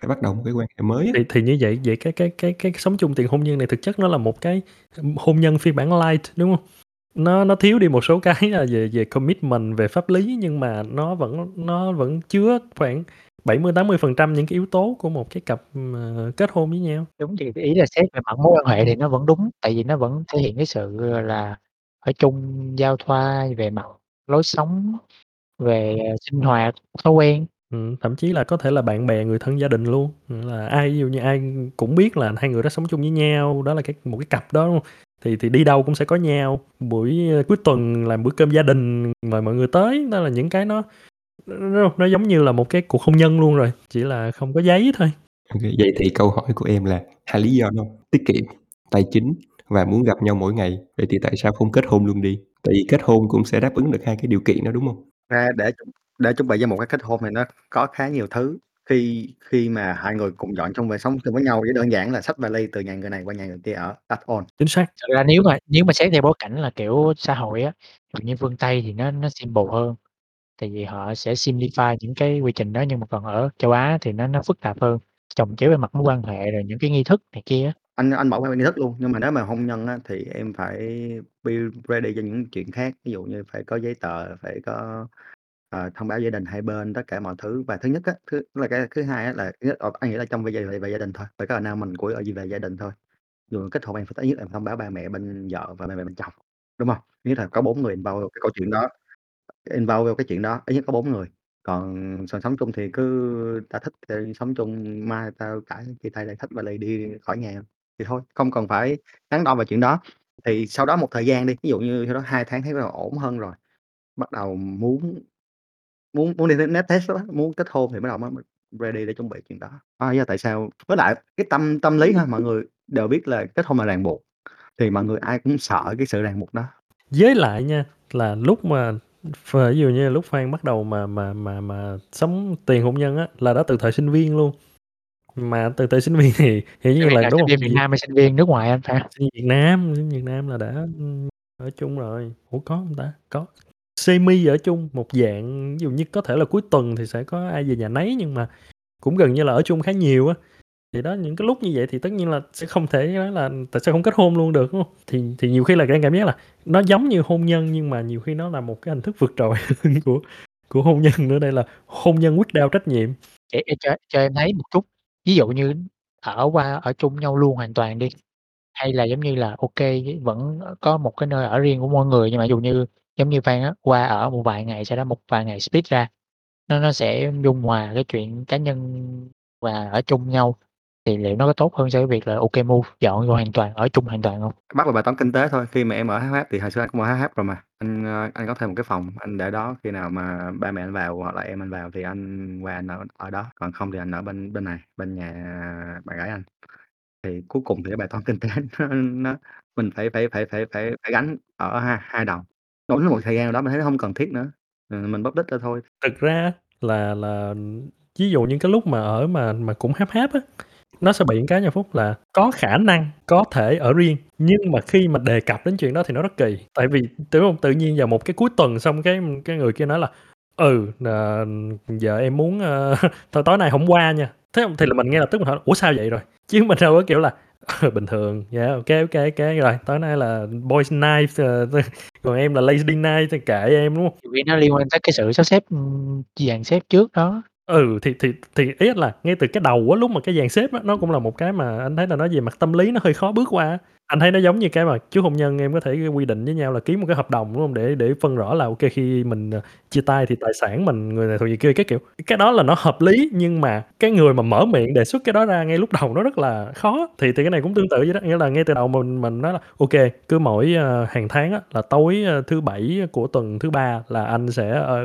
phải bắt đầu một cái quan hệ mới á.
Thì thì như vậy vậy cái cái cái cái sống chung tiền hôn nhân này thực chất nó là một cái, hôn nhân phiên bản light, đúng hông? Nó nó thiếu đi một số cái là về về commitment, về pháp lý nhưng mà nó vẫn nó vẫn chứa khoảng 70-80% những cái yếu tố của một cái cặp, ờ, kết hôn với nhau.
Đúng, thì ý là xét về mặt mối quan hệ thì nó vẫn đúng, tại vì nó vẫn thể hiện cái sự, gọi là, ở chung giao thoa về mặt lối sống, về, ờ, sinh hoạt, thói quen.
Ừm, thậm chí là có thể là bạn bè, người thân, gia đình luôn, là ai ví dụ như ai cũng biết là hai người đó sống chung với nhau, đó là cái một cái cặp đó, đúng hông? Thì thì đi đâu cũng sẽ có nhau, buổi, ơ, cuối tuần làm bữa cơm gia đình mời mọi người tới, đó là những cái nó nó nó giống như là một cái cuộc hôn nhân luôn rồi, chỉ là không có giấy thôi.
Kê, vậy thì câu hỏi của em là hai lý do, hông? Tiết kiệm, tài chính và muốn gặp nhau mỗi ngày, vậy thì tại sao không kết hôn luôn đi? Tại vì kết hôn cũng sẽ đáp ứng được hai cái điều kiện đó, đúng hông?
Ra để chuẩn để chuẩn bị cho một cái kết hôn thì nó có khá nhiều thứ, khi khi mà hai người cùng dọn chung về sống chung với nhau chỉ đơn giản là xách vali từ nhà người này qua nhà người kia ở, that's all.
Chính xác.
Thật ra nếu mà nếu mà xét theo bối cảnh là, kiểu, xã hội á, ví dụ như phương Tây thì nó nó simple hơn, tại vì họ sẽ simplify những cái quy trình đó, nhưng mà còn ở châu Á thì nó nó phức tạp hơn, chồng chéo về mặt mối quan hệ rồi những cái nghi thức này kia á.
Anh anh bỏ qua nghi thức luôn, nhưng mà nếu mà hôn nhân á thì em phải be ready cho những chuyện khác, ví dụ như phải có giấy tờ, phải có, ờ, thông báo gia đình hai bên, tất cả mọi thứ. Và thứ nhất á, thứ là cái thứ hai á là thứ nhất, ờ, anh nghĩ là trong về về về gia đình thôi, phải có announcement của ờ, ở về gia đình thôi. dù kết hôn em phải thứ nhất em thông báo ba mẹ bên vợ và ba mẹ bên chồng, đúng hông? Thứ nhất là có 4 người involve vô cái câu chuyện đó, involve vô cái chuyện đó, ít nhất có 4 người. Còn sống chung thì cứ ta thích thì sống chung, mai tao cãi chia tay lại xách vali đi khỏi nhà thì thôi, không cần phải đắn đo về chuyện đó. Thì sau đó một thời gian đi, ví dụ như sau đó 2 tháng thấy bắt đầu ổn hơn rồi, bắt đầu muốn muốn muốn đi đến next test đó, muốn kết hôn thì bắt đầu mới mới ready để chuẩn bị chuyện đó. Đó lý do tại sao với lại cái tâm tâm lý ha, mọi người đều biết là kết hôn là ràng buộc, thì mọi người ai cũng sợ cái sự ràng buộc đó.
Với lại nha, là lúc mà ví dụ như là lúc Phan bắt đầu mà mà mà mà sống tiền hôn nhân á, là đã từ thời sinh viên luôn. Mà từ thời sinh viên thì hiển
Sinh
nhiên
viên
là,
nào,
đúng
sinh viên Việt Nam hay sinh viên nước ngoài anh Phan?
sinh viên Việt Nam, sinh viên Việt Nam là đã, ở chung rồi. Ủa, có hông ta? Có, semi ở chung, một dạng ví dụ như có thể là cuối tuần thì sẽ có ai về nhà nấy, nhưng mà cũng gần như là ở chung khá nhiều á. Thì đó, những cái lúc như vậy thì tất nhiên là sẽ không thể nói là tại sao không kết hôn luôn được, đúng hông? Thì thì nhiều khi là đang cảm giác là nó giống như hôn nhân nhưng mà nhiều khi nó là một cái hình thức vượt trội hơn của của hôn nhân nữa, đây là hôn nhân quyết down trách nhiệm.
Để cho cho em thấy một chút, ví dụ như ở qua ở chung nhau luôn hoàn toàn đi, hay là giống như là ô kê, vẫn có một cái nơi ở riêng của mỗi người, nhưng mà ví dụ như giống như Phan á, qua ở một vài ngày, sau đó một vài ngày split ra, nó nó sẽ dung hòa cái chuyện cá nhân và ở chung nhau, thì liệu nó có tốt hơn so với việc là kê move dọn vô hoàn toàn, ở chung hoàn toàn hông?
Bắt vào bài toán kinh tế thôi, khi mà em ở HH thì hồi xưa anh cũng ở HH rồi mà, anh, ơ, anh có thuê một cái phòng, anh để đó, khi nào mà ba mẹ anh vào hoặc là em anh vào thì anh qua anh ở ở đó, còn không thì anh ở bên bên này, bên nhà bạn gái anh. Thì cuối cùng thì cái bài toán kinh tế nó nó mình phải phải phải phải phải phải gánh ở hai hai đầu, với một thời gian nào đó mình thấy nó hông cần thiết nữa, ừm, mình public ra thôi.
Thực ra là là ví dụ như cái lúc mà ở mà mà cũng háp háp á, nó sẽ bị những cái nhà Phúc là có khả năng có thể ở riêng, nhưng mà khi mà đề cập đến chuyện đó thì nó rất kỳ. Tại vì tự hông? Tự nhiên vào một cái cuối tuần xong cái cái người kia nói là "Ừ, ờ, giờ em muốn, ờ, thôi tối nay không qua nha." Thế thì là mình nghe là tức mình hỏi: "Ủa sao vậy rồi?" Chứ mình đâu có kiểu là ờ, bình thường, yeah, ok ok ok rồi tối nay là boys night, uh, còn em là lady night thì kệ em", đúng
không vì nó liên quan tới cái sự sắp xếp, dàn xếp trước đó.
Ừ, thì thì thì ý là ngay từ cái đầu á, lúc mà cái dàn xếp á, nó cũng là một cái mà anh thấy là nó về mặt tâm lý nó hơi khó bước qua. Anh thấy nó giống như cái mà chú hôn nhân em có thể quy định với nhau là ký một cái hợp đồng, đúng hông? Để để phân rõ là ok khi mình, ờ, chia tay thì tài sản mình người này thuộc về kia, cái kiểu. Cái đó là nó hợp lý, nhưng mà cái người mà mở miệng đề xuất cái đó ra ngay lúc đầu nó rất là khó. Thì thì cái này cũng tương tự vậy đó, nghĩa là ngay từ đầu mình mình nói là ok cứ mỗi, ờ, hàng tháng á, là tối, ơ, thứ Bảy của tuần thứ Ba là anh sẽ ở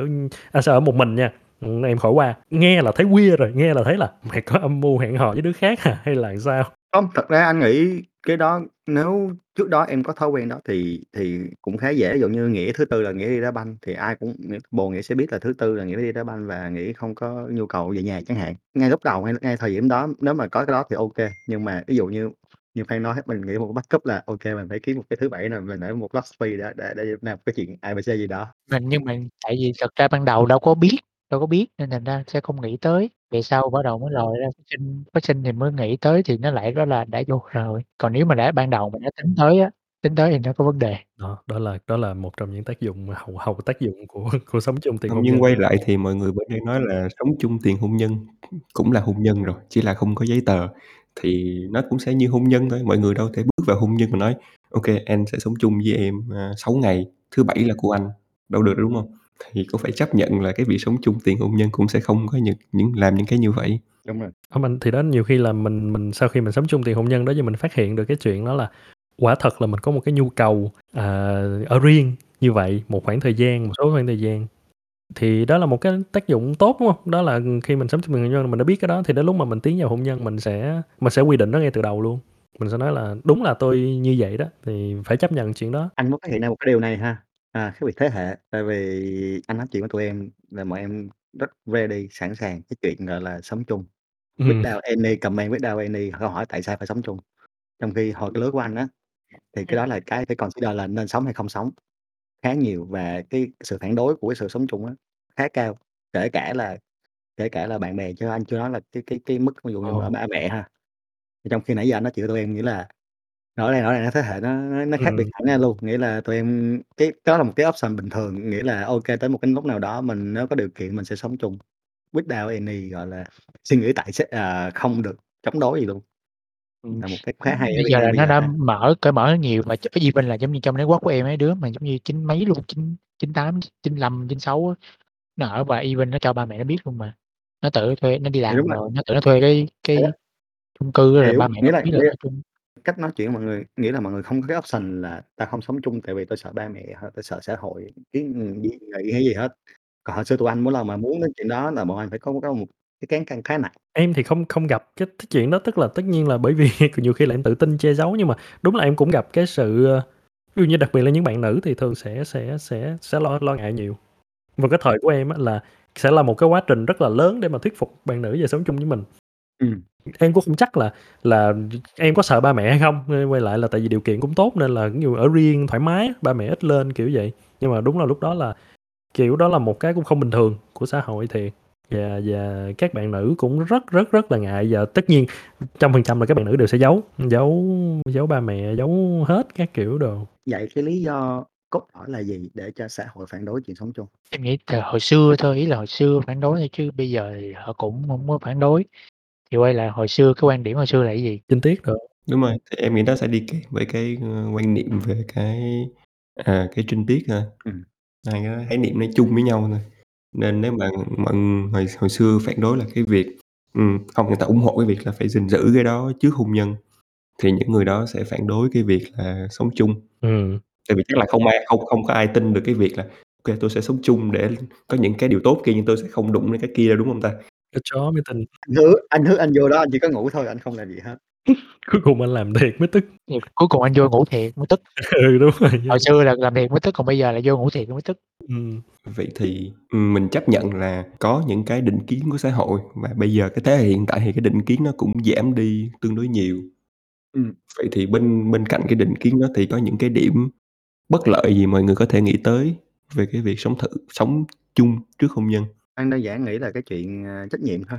anh sẽ ở một mình nha, em khỏi qua. Nghe là thấy weird rồi, nghe là thấy là mày có âm mưu hẹn hò với đứa khác hả hay là sao?
Không, thật ra anh nghĩ cái đó nếu trước đó em có thói quen đó thì thì cũng khá dễ. Ví dụ như Nghĩa thứ Tư là Nghĩa đi đá banh thì ai cũng bồ Nghĩa sẽ biết là thứ Tư là Nghĩa đi đá banh và Nghĩa không có nhu cầu về nhà chẳng hạn. Ngay lúc đầu, ngay ngay thời điểm đó nếu mà có cái đó thì kê, nhưng mà ví dụ như như Phan nói mình nghĩ một cái backup là kê mình phải kiếm một cái thứ Bảy nào mình ở một last free để để để làm cái chuyện ABC gì đó.
Mình nhưng mà tại vì thật ra ban đầu đâu có biết, đâu có biết nên thành ra sẽ không nghĩ tới, về sau bắt đầu mới lòi ra phát sinh phát sinh thì mới nghĩ tới thì nó lại đó là đã vô rồi. Còn nếu mà đã ban đầu mình đã tính tới á, tính tới thì nó có vấn đề.
Đó, đó là đó là một trong những tác dụng hậu hậu tác dụng của của sống chung tiền hôn
nhưng
nhân.
quay lại thì mọi người vẫn hay nói là sống chung tiền hôn nhân cũng là hôn nhân rồi, chỉ là không có giấy tờ. Thì nó cũng sẽ như hôn nhân thôi, mọi người đâu thể bước vào hôn nhân mà nói: "Ô kê, anh sẽ sống chung với em, a, 6 ngày, thứ Bảy là của anh." Đâu được, đúng hông? Thì cũng phải chấp nhận là cái việc sống chung tiền hôn nhân cũng sẽ không có những những làm những cái như vậy.
Đúng rồi.
Hông anh thì đó nhiều khi là mình mình sau khi mình sống chung tiền hôn nhân đó giờ mình phát hiện được cái chuyện đó là quả thật là mình có một cái nhu cầu, à, ở riêng như vậy một khoảng thời gian, một số khoảng thời gian. Thì đó là một cái tác dụng tốt, đúng hông? Đó là khi mình sống chung tiền hôn nhân mình đã biết cái đó thì đến lúc mà mình tiến vào hôn nhân mình sẽ mình sẽ quy định nó ngay từ đầu luôn. Mình sẽ nói là đúng là tôi như vậy đó, thì phải chấp nhận chuyện đó.
Anh mới phát hiện ra một cái điều này ha, à, khác biệt thế hệ. Tại vì anh nói chuyện với tụi em là bọn em rất ready, sẵn sàng cái chuyện, gọi là, sống chung.
Ừm.
Without any comment, without any câu hỏi tại sao phải sống chung. Trong khi hồi cái lứa của anh á, thì cái đó là cái phải consider là nên sống hay không sống khá nhiều và cái sự phản đối của cái sự sống chung á khá cao. Kể cả là kể cả là bạn bè, chứ anh chưa nói là cái cái cái mức ví dụ như
Ờ.
ba mẹ ha. Thì trong khi nãy giờ anh nói chuyện với tụi em nghĩa là rõ ràng rõ ràng cái thế hệ nó nó nó khác biệt
Ừm.
hẳn ra luôn. Nghĩa là tụi em cái đó là một cái option bình thường, nghĩa là ô kê tới một cái lúc nào đó mình nếu có điều kiện mình sẽ sống chung without any, gọi là, suy nghĩ tại s à, không được chống đối gì luôn.
Ừm.
Là một cái khá hay ở
Bây
Việt
giờ
Nam
là
bây
nó
giờ
đã
ha.
mở cởi mở nhiều và ch even là giống như trong network của em mấy đứa mà giống như chín mấy luôn, chín 98, 95, 96 á, nó ở và even nó cho ba mẹ nó biết luôn mà. Nó tự thuê nó đi
Thì đúng
làm
rồi.
nó tự nó thuê cái
đó.
cái chung cư rồi
Hiểu,
ba mẹ nó
nghĩa là
biết là
nghĩa
chung.
Cách nói chuyện của mọi người, nghĩa là mọi người không có cái option là "Tao không sống chung tại vì tao sợ ba mẹ hoặc tao sợ xã hội kiến ừm, dị nghị hay gì hết." Còn hồi xưa tụi anh mỗi lần mà muốn đến chuyện đó là bọn anh phải có có một cái cán cân khá nặng.
Em thì không không gặp cái cái chuyện đó, tức là tất nhiên là bởi vì nhiều khi là em tự tin che giấu, nhưng mà đúng là em cũng gặp cái sự, ví dụ như đặc biệt là những bạn nữ thì thường sẽ sẽ sẽ sẽ lo lo ngại nhiều. Và cái thời của em á là sẽ là một cái quá trình rất là lớn để mà thuyết phục bạn nữ về sống chung với mình.
Ừm.
Em cũng không chắc là là em có sợ ba mẹ hay không, quay lại là tại vì điều kiện cũng tốt nên là ví dụ ở riêng thoải mái ba mẹ ít lên, kiểu vậy. Nhưng mà đúng là lúc đó là, kiểu, đó là một cái cũng không bình thường của xã hội thiệt, và và các bạn nữ cũng rất, rất, rất là ngại và tất nhiên trăm phần trăm là các bạn nữ đều sẽ giấu, giấu giấu ba mẹ, giấu hết các kiểu đồ.
Vậy cái lý do cốt lõi là gì để cho xã hội phản đối chuyện sống chung?
Em nghĩ từ hồi xưa thôi, ý là hồi xưa phản đối thôi chứ bây giờ thì họ cũng hổng có phản đối. Thì quay lại hồi xưa, cái quan điểm hồi xưa là cái gì?
Trinh tiết đồ.
Đúng rồi, thì em nghĩ nó sẽ đi kèm với cái, ơ, quan niệm về cái, à, cái trinh tiết ha.
Ừm.
Hai cái khái niệm nó chung với nhau thôi. Nên nếu mà mọi hồi hồi xưa phản đối là cái việc ừm, không, người ta ủng hộ cái việc là phải gìn giữ cái đó trước hôn nhân, thì những người đó sẽ phản đối cái việc là sống chung.
Ừm.
Tại vì chắc là không ai không không có ai tin được cái việc là "Ô kê, tôi sẽ sống chung để có những cái điều tốt kia nhưng tôi sẽ không đụng đến cái kia" đâu, đúng hông ta?
Có chó mới tin.
Anh hứa anh hứa anh vô đó anh chỉ có ngủ thôi, anh không làm gì hết.
Cuối cùng anh làm thiệt mới tức.
Cuối cùng anh vô ngủ thiệt mới tức.
Ừ, đúng rồi.
Hồi xưa là làm thiệt mới tức, còn bây giờ là vô ngủ thiệt mới tức.
Ừm.
Vậy thì, ừm, mình chấp nhận là có những cái định kiến của xã hội và bây giờ cái thế hệ hiện tại thì cái định kiến nó cũng giảm đi tương đối nhiều.
Ừm.
Vậy thì bên bên cạnh cái định kiến đó thì có những cái điểm bất lợi gì mọi người có thể nghĩ tới về cái việc sống thử sống chung trước hôn nhân?
Anh đơn giản nghĩ là cái chuyện, à, trách nhiệm thôi.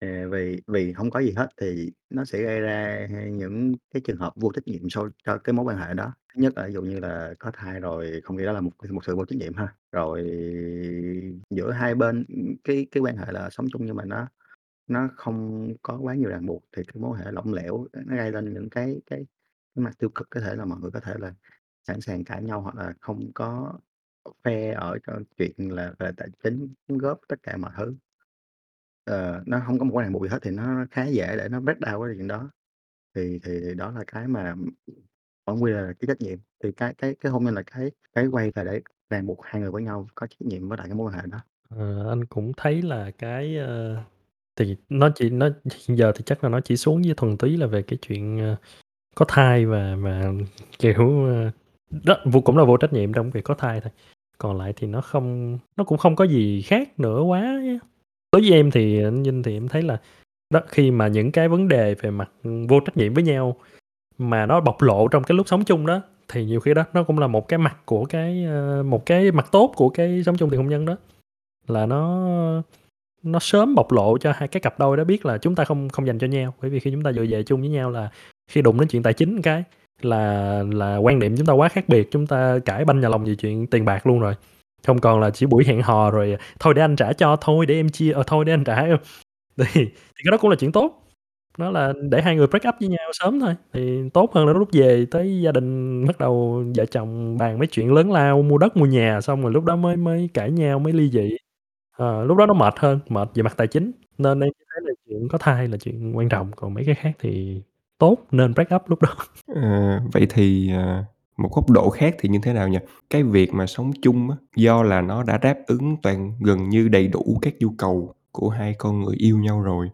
Ờ, vì vì không có gì hết thì nó sẽ gây ra những cái trường hợp vô trách nhiệm cho cho cái mối quan hệ đó. Thứ nhất là ví dụ như là có thai rồi không nghĩ đó là một một sự vô trách nhiệm ha. Rồi giữa hai bên, ừm, cái cái quan hệ là sống chung nhưng mà nó nó không có quá nhiều ràng buộc thì cái mối quan hệ lỏng lẻo, nó gây lên những cái cái cái mặt tiêu cực, có thể là mọi người có thể là sẵn sàng cãi nhau hoặc là không có phe ở cho chuyện là về tài chính, đóng góp tất cả mọi thứ. Ờ, nó hông có một cái ràng buộc gì hết thì nó khá dễ để nó break down cái chuyện đó. Thì thì thì đó là cái mà vẫn quy là cái trách nhiệm, thì cái cái cái hôn nhân là cái cái quay về để ràng buộc hai người với nhau có trách nhiệm với lại cái mối quan hệ đó.
Ờ, anh cũng thấy là cái, ơ, thì nó chỉ nó hiện giờ thì chắc là nó chỉ xuống với thuần túy là về cái chuyện, ờ, có thai và và, kiểu, ờ, ơ, đó, vô cũng là vô trách nhiệm trong việc có thai thôi. Còn lại thì nó không nó cũng không có gì khác nữa quá. Đối với em thì anh Vinh thì em thấy là đó, khi mà những cái vấn đề về mặt, vô trách nhiệm với nhau mà nó bộc lộ trong cái lúc sống chung đó, thì nhiều khi đó nó cũng là một cái mặt của cái, ờ, một cái mặt tốt của cái sống chung tiền hôn nhân đó. Là nó nó sớm bộc lộ cho hai cái cặp đôi đó biết là chúng ta không không dành cho nhau. Bởi vì khi chúng ta vừa về chung với nhau là khi đụng đến chuyện tài chính cái là là quan điểm chúng ta quá khác biệt, chúng ta cãi banh nhà lòng về chuyện tiền bạc luôn rồi. Không còn là chỉ buổi hẹn hò rồi "Thôi để anh trả cho, thôi để em chia, ờ, thôi để anh trả" thì thì cái đó cũng là chuyện tốt. Nó là để hai người break up với nhau sớm thôi, thì tốt hơn là lúc về tới gia đình bắt đầu vợ chồng bàn mấy chuyện lớn lao, mua đất, mua nhà, xong rồi lúc đó mới mới cãi nhau, mới ly dị. à, lúc đó nó mệt hơn, mệt về mặt tài chính, nên em thấy là chuyện có thai là chuyện quan trọng, còn mấy cái khác thì tốt, nên break up lúc đó.
Ờ, vậy thì, ờ, một góc độ khác thì như thế nào nhỉ? Cái việc mà sống chung á, do là nó đã đáp ứng toàn gần như đầy đủ các nhu cầu của hai con người yêu nhau rồi,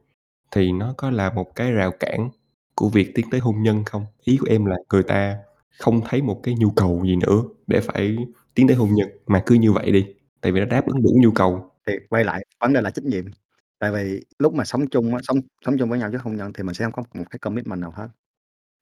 thì nó có là một cái rào cản của việc tiến tới hôn nhân không? Ý của em là người ta không thấy một cái nhu cầu gì nữa để phải tiến tới hôn nhân, mà cứ như vậy đi, tại vì nó đáp ứng đủ nhu cầu.
Thì quay lại vấn đề là trách nhiệm. Tại vì lúc mà sống chung á, sống sống chung với nhau chứ không nhân thì mình sẽ hông có một cái commitment nào hết.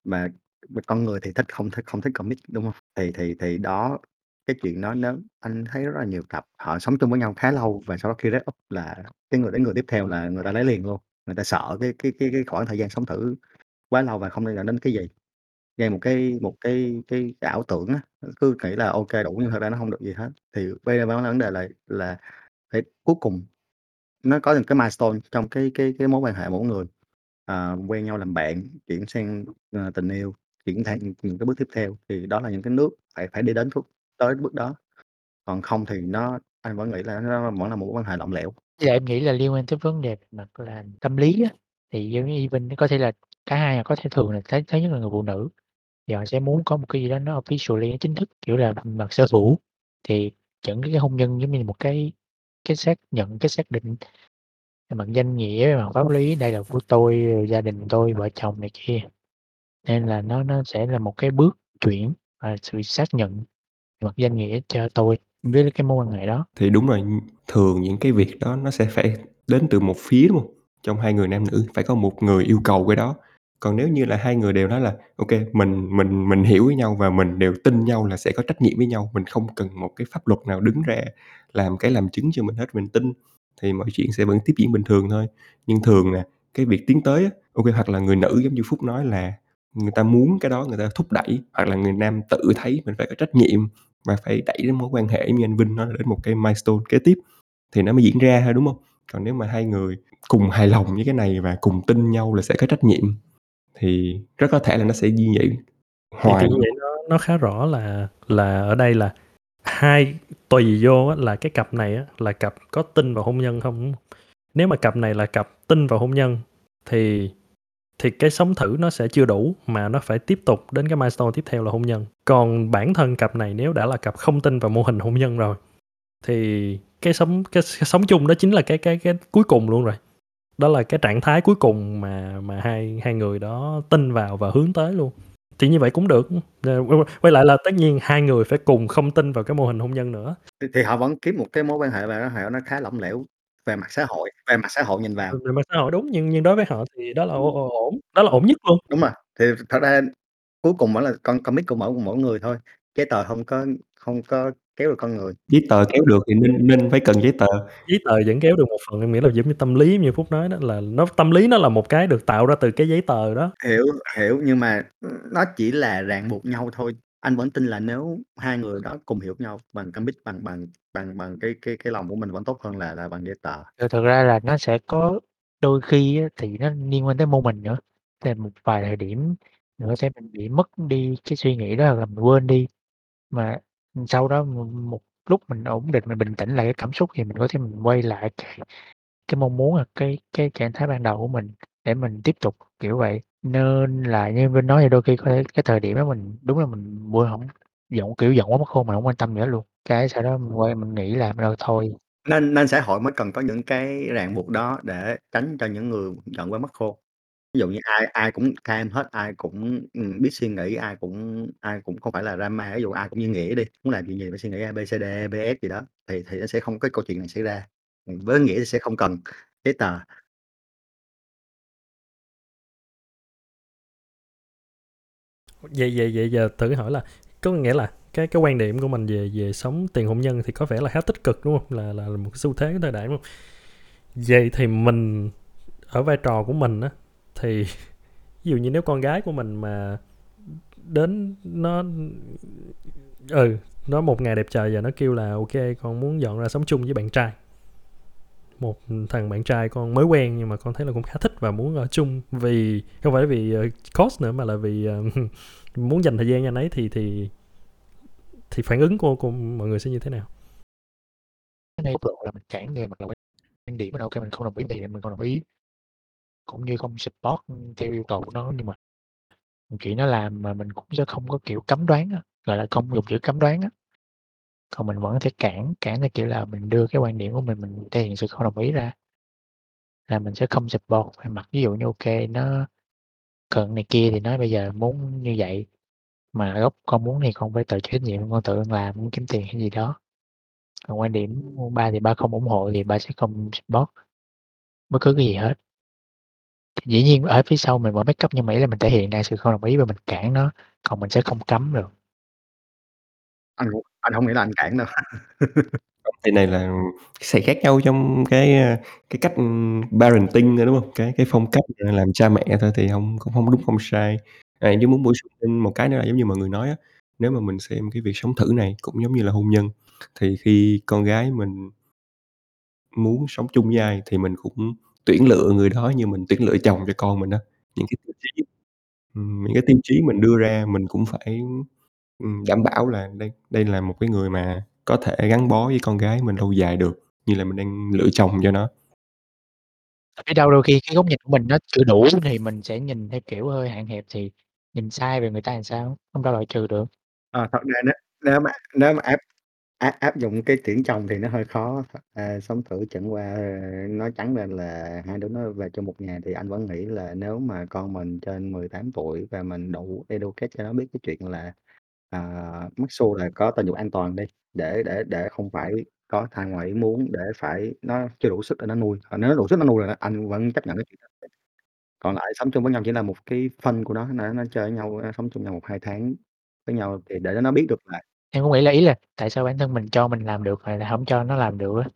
Mà mà con người thì thích không thích không thích commit, đúng hông? Thì thì thì đó, cái chuyện đó nếu anh thấy rất là nhiều cặp họ sống chung với nhau khá lâu và sau đó khi break up là cái người đến người tiếp theo là người ta lấy liền luôn. Người ta sợ cái cái cái cái khoảng thời gian sống thử quá lâu và không liên quan đến cái gì. Gây một cái một cái cái cái ảo tưởng á, cứ nghĩ là ô kê đủ nhưng thật ra nó hông được gì hết. Thì bây giờ là vấn đề là là phải cuối cùng nó có những cái milestone trong cái cái cái mối quan hệ mỗi người. Ờ, quen nhau làm bạn, chuyển sang, ờ, tình yêu, chuyển sang những cái bước tiếp theo, thì đó là những cái nước phải phải đi đến khúc tới bước đó. Còn không thì nó anh vẫn nghĩ là nó vẫn là một mối quan hệ lỏng lẻo.
dạ em nghĩ là liên quan tới vấn đề về mặt là tâm lý á, thì giống như Even có thể là cả hai có thể thường là thấy thứ nhất là người phụ nữ, thì họ sẽ muốn có một cái gì đó nó officially, nó chính thức, kiểu là, mặt sở hữu. Thì dẫn đến cái hôn nhân giống như là một cái cái xác nhận, cái xác định về mặt danh nghĩa, về mặt pháp lý, đây là của tôi, rồi gia đình tôi, vợ chồng này kia. Nên là nó nó sẽ là một cái bước chuyển và sự xác nhận về mặt danh nghĩa cho tôi với cái mối quan hệ đó.
Thì đúng rồi, thường những cái việc đó nó sẽ phải đến từ một phía, đúng hông? Trong hai người nam nữ phải có một người yêu cầu cái đó. Còn nếu như là hai người đều nói là "Ô kê, mình mình mình hiểu với nhau và mình đều tin nhau là sẽ có trách nhiệm với nhau, mình không cần một cái pháp luật nào đứng ra làm cái làm chứng cho mình hết, mình tin", thì mọi chuyện sẽ vẫn tiếp diễn bình thường thôi. Nhưng thường nè, cái việc tiến tới á, ô kê, hoặc là người nữ giống như Phúc nói là người ta muốn cái đó, người ta thúc đẩy, hoặc là người nam tự thấy mình phải có trách nhiệm và phải đẩy đến mối quan hệ như anh Vinh nói là đến một cái milestone kế tiếp thì nó mới diễn ra thôi, đúng hông? Còn nếu mà hai người cùng hài lòng với cái này và cùng tin nhau là sẽ có trách nhiệm thì rất có thể là nó sẽ vậy
Thì
hoài
thì vậy nó nó khá rõ là là ở đây là hai tùy vô á là cái cặp này á là cặp có tin vào hôn nhân không. Nếu mà cặp này là cặp tin vào hôn nhân thì thì cái sống thử nó sẽ chưa đủ, mà nó phải tiếp tục đến cái milestone tiếp theo là hôn nhân. Còn bản thân cặp này nếu đã là cặp không tin vào mô hình hôn nhân rồi, thì cái sống cái cái sống chung đó chính là cái cái cái cuối cùng luôn rồi. Đó là cái trạng thái cuối cùng mà mà hai hai người đó tin vào và hướng tới luôn. Thì như vậy cũng được, ờ, quay lại là tất nhiên hai người phải cùng không tin vào cái mô hình hôn nhân nữa.
Thì thì họ vẫn kiếm một cái mối quan hệ và hệ nó khá lỏng lẻo về mặt xã hội về mặt xã hội nhìn vào.
Về mặt xã hội đúng, nhưng nhưng đối với họ thì đó là ô ổn, đó là ổn nhất luôn.
Đúng rồi, thì thật ra cuối cùng vẫn là con commit của mỗi mỗi người thôi. giấy tờ hông có hông có kéo được con người.
Giấy tờ kéo được thì nên nên phải cần giấy tờ.
Giấy tờ vẫn kéo được một phần, em nghĩ là giống như tâm lý như Phúc nói đó, là nó tâm lý nó là một cái được tạo ra từ cái giấy tờ đó.
Hiểu, hiểu, nhưng mà, nó chỉ là ràng buộc nhau thôi. Anh vẫn tin là nếu hai người đó cùng hiểu nhau bằng commit bằng bằng bằng bằng cái cái cái lòng của mình vẫn tốt hơn là là bằng giấy tờ.
Thực thực ra là nó sẽ có đôi khi á thì nó liên quan tới môn mình nữa, thì một vài thời điểm nữa sẽ mình bị mất đi cái suy nghĩ đó là mình quên đi. Mà, ừm, sau đó một một lúc mình ổn định, mình bình tĩnh lại cái cảm xúc thì mình có thể mình quay lại cái cái mong muốn, là cái cái trạng thái ban đầu của mình để mình tiếp tục, kiểu vậy. Nên là như Vinh nói thì đôi khi có thể cái thời điểm đó mình đúng là mình quên hổng giận, kiểu, giận quá mất khôn, mình hổng quan tâm gì hết luôn. Cái sau đó mình quay mình nghĩ là "Ờ, thôi."
Nên nên xã hội mới cần có những cái ràng buộc đó để tránh cho những người giận quá mất khôn. Ví dụ như ai ai cũng calm hết, ai cũng, ừm, biết suy nghĩ, ai cũng ai cũng không phải là drama, ví dụ ai cũng như Nghĩa đi, muốn làm chuyện gì phải suy nghĩ A, B, C, D, E, B, S gì đó, thì thì nó sẽ không có câu chuyện này xảy ra. Ừm, với Nghĩa thì sẽ không cần giấy tờ.
Vậy vậy vậy giờ thử hỏi là có nghĩa là cái cái quan điểm của mình về về sống tiền hôn nhân thì có vẻ là khá tích cực, đúng hông? Là là là một cái xu thế của thời đại, đúng hông? Vậy thì mình ở vai trò của mình á, thì ví dụ như nếu con gái của mình mà đến nó ừ, nó một ngày đẹp trời và nó kêu là ok con muốn dọn ra sống chung với bạn trai." Một thằng bạn trai con mới quen nhưng mà con thấy là cũng khá thích và muốn ở chung vì không phải vì, ờ, cost nữa mà là vì, ờ, muốn dành thời gian cho anh ấy thì thì thì phản ứng của của mọi người sẽ như thế nào?
Cái này là mình cản về mặt là quan điểm mình đâu kê mình không đồng ý thì mình không đồng ý. Cũng như không support, theo yêu cầu của nó, nhưng mà chuyện nó làm mà mình cũng sẽ không có, kiểu, cấm đoán á, gọi là, không dùng chữ cấm đoán á. Còn mình vẫn có thể cản, cản theo kiểu là mình đưa cái quan điểm của mình, mình thể hiện sự không đồng ý ra. Là mình sẽ không support về mặt ví dụ như ok nó cần này kia thì nói bây giờ muốn như vậy, mà gốc con muốn thì con phải tự chịu trách nhiệm, con tự làm, muốn kiếm tiền hay gì đó. Còn quan điểm ba thì ba không ủng hộ thì ba sẽ không support bất cứ cái gì hết. Thì dĩ nhiên ở phía sau mình vẫn backup nhưng mà ý là mình thể hiện ra sự không đồng ý và mình cản nó, còn mình sẽ không cấm được.
Anh anh hông nghĩ là anh cản đâu.
Không, thì này là sẽ khác nhau trong cái, a, cái cách, ừm, parenting thôi, đúng hông? Cái cái phong cách, ờ, làm cha mẹ thôi thì hông cũng hông đúng không sai. À, nhưng muốn bổ sung thêm một cái nữa là giống như mọi người nói á, nếu mà mình xem cái việc sống thử này cũng giống như là hôn nhân, thì khi con gái mình muốn sống chung với ai thì mình cũng tuyển lựa người đó như mình tuyển lựa chồng cho con mình á. Những cái tiêu chí ừm, những cái tiêu chí mình đưa ra mình cũng phải, ừm, đảm bảo là đây đây là một cái người mà có thể gắn bó với con gái mình lâu dài được, như là mình đang lựa chồng cho nó.
Biết đâu đôi khi cái góc nhìn của mình nó chưa đủ thì mình sẽ nhìn theo kiểu hơi hạn hẹp thì nhìn sai về người ta làm sao, không đâu loại trừ được.
Ờ, thật ra nếu nếu mà nếu mà áp áp áp dụng cái tuyển chồng thì nó hơi khó, à, sống thử chẳng qua, ơ, nói trắng ra là hai đứa nó về chung một nhà thì anh vẫn nghĩ là nếu mà con mình trên 18 tuổi và mình đủ educate cho nó biết cái chuyện là, à, mắc xô là có tình dục an toàn đi, để để để không phải có thai ngoài ý muốn, để phải nó chưa đủ sức để nó nuôi, còn nếu nó đủ sức nó nuôi rồi anh vẫn chấp nhận cái chuyện đó. Còn lại sống chung với nhau chỉ là một cái phân của nó, nó nó chơi với nhau, nó sống chung nhau 1-2 tháng với nhau thì để nó biết được là
Em cũng nghĩ là ý là tại sao bản thân mình cho mình làm được rồi lại hổng cho nó làm được á.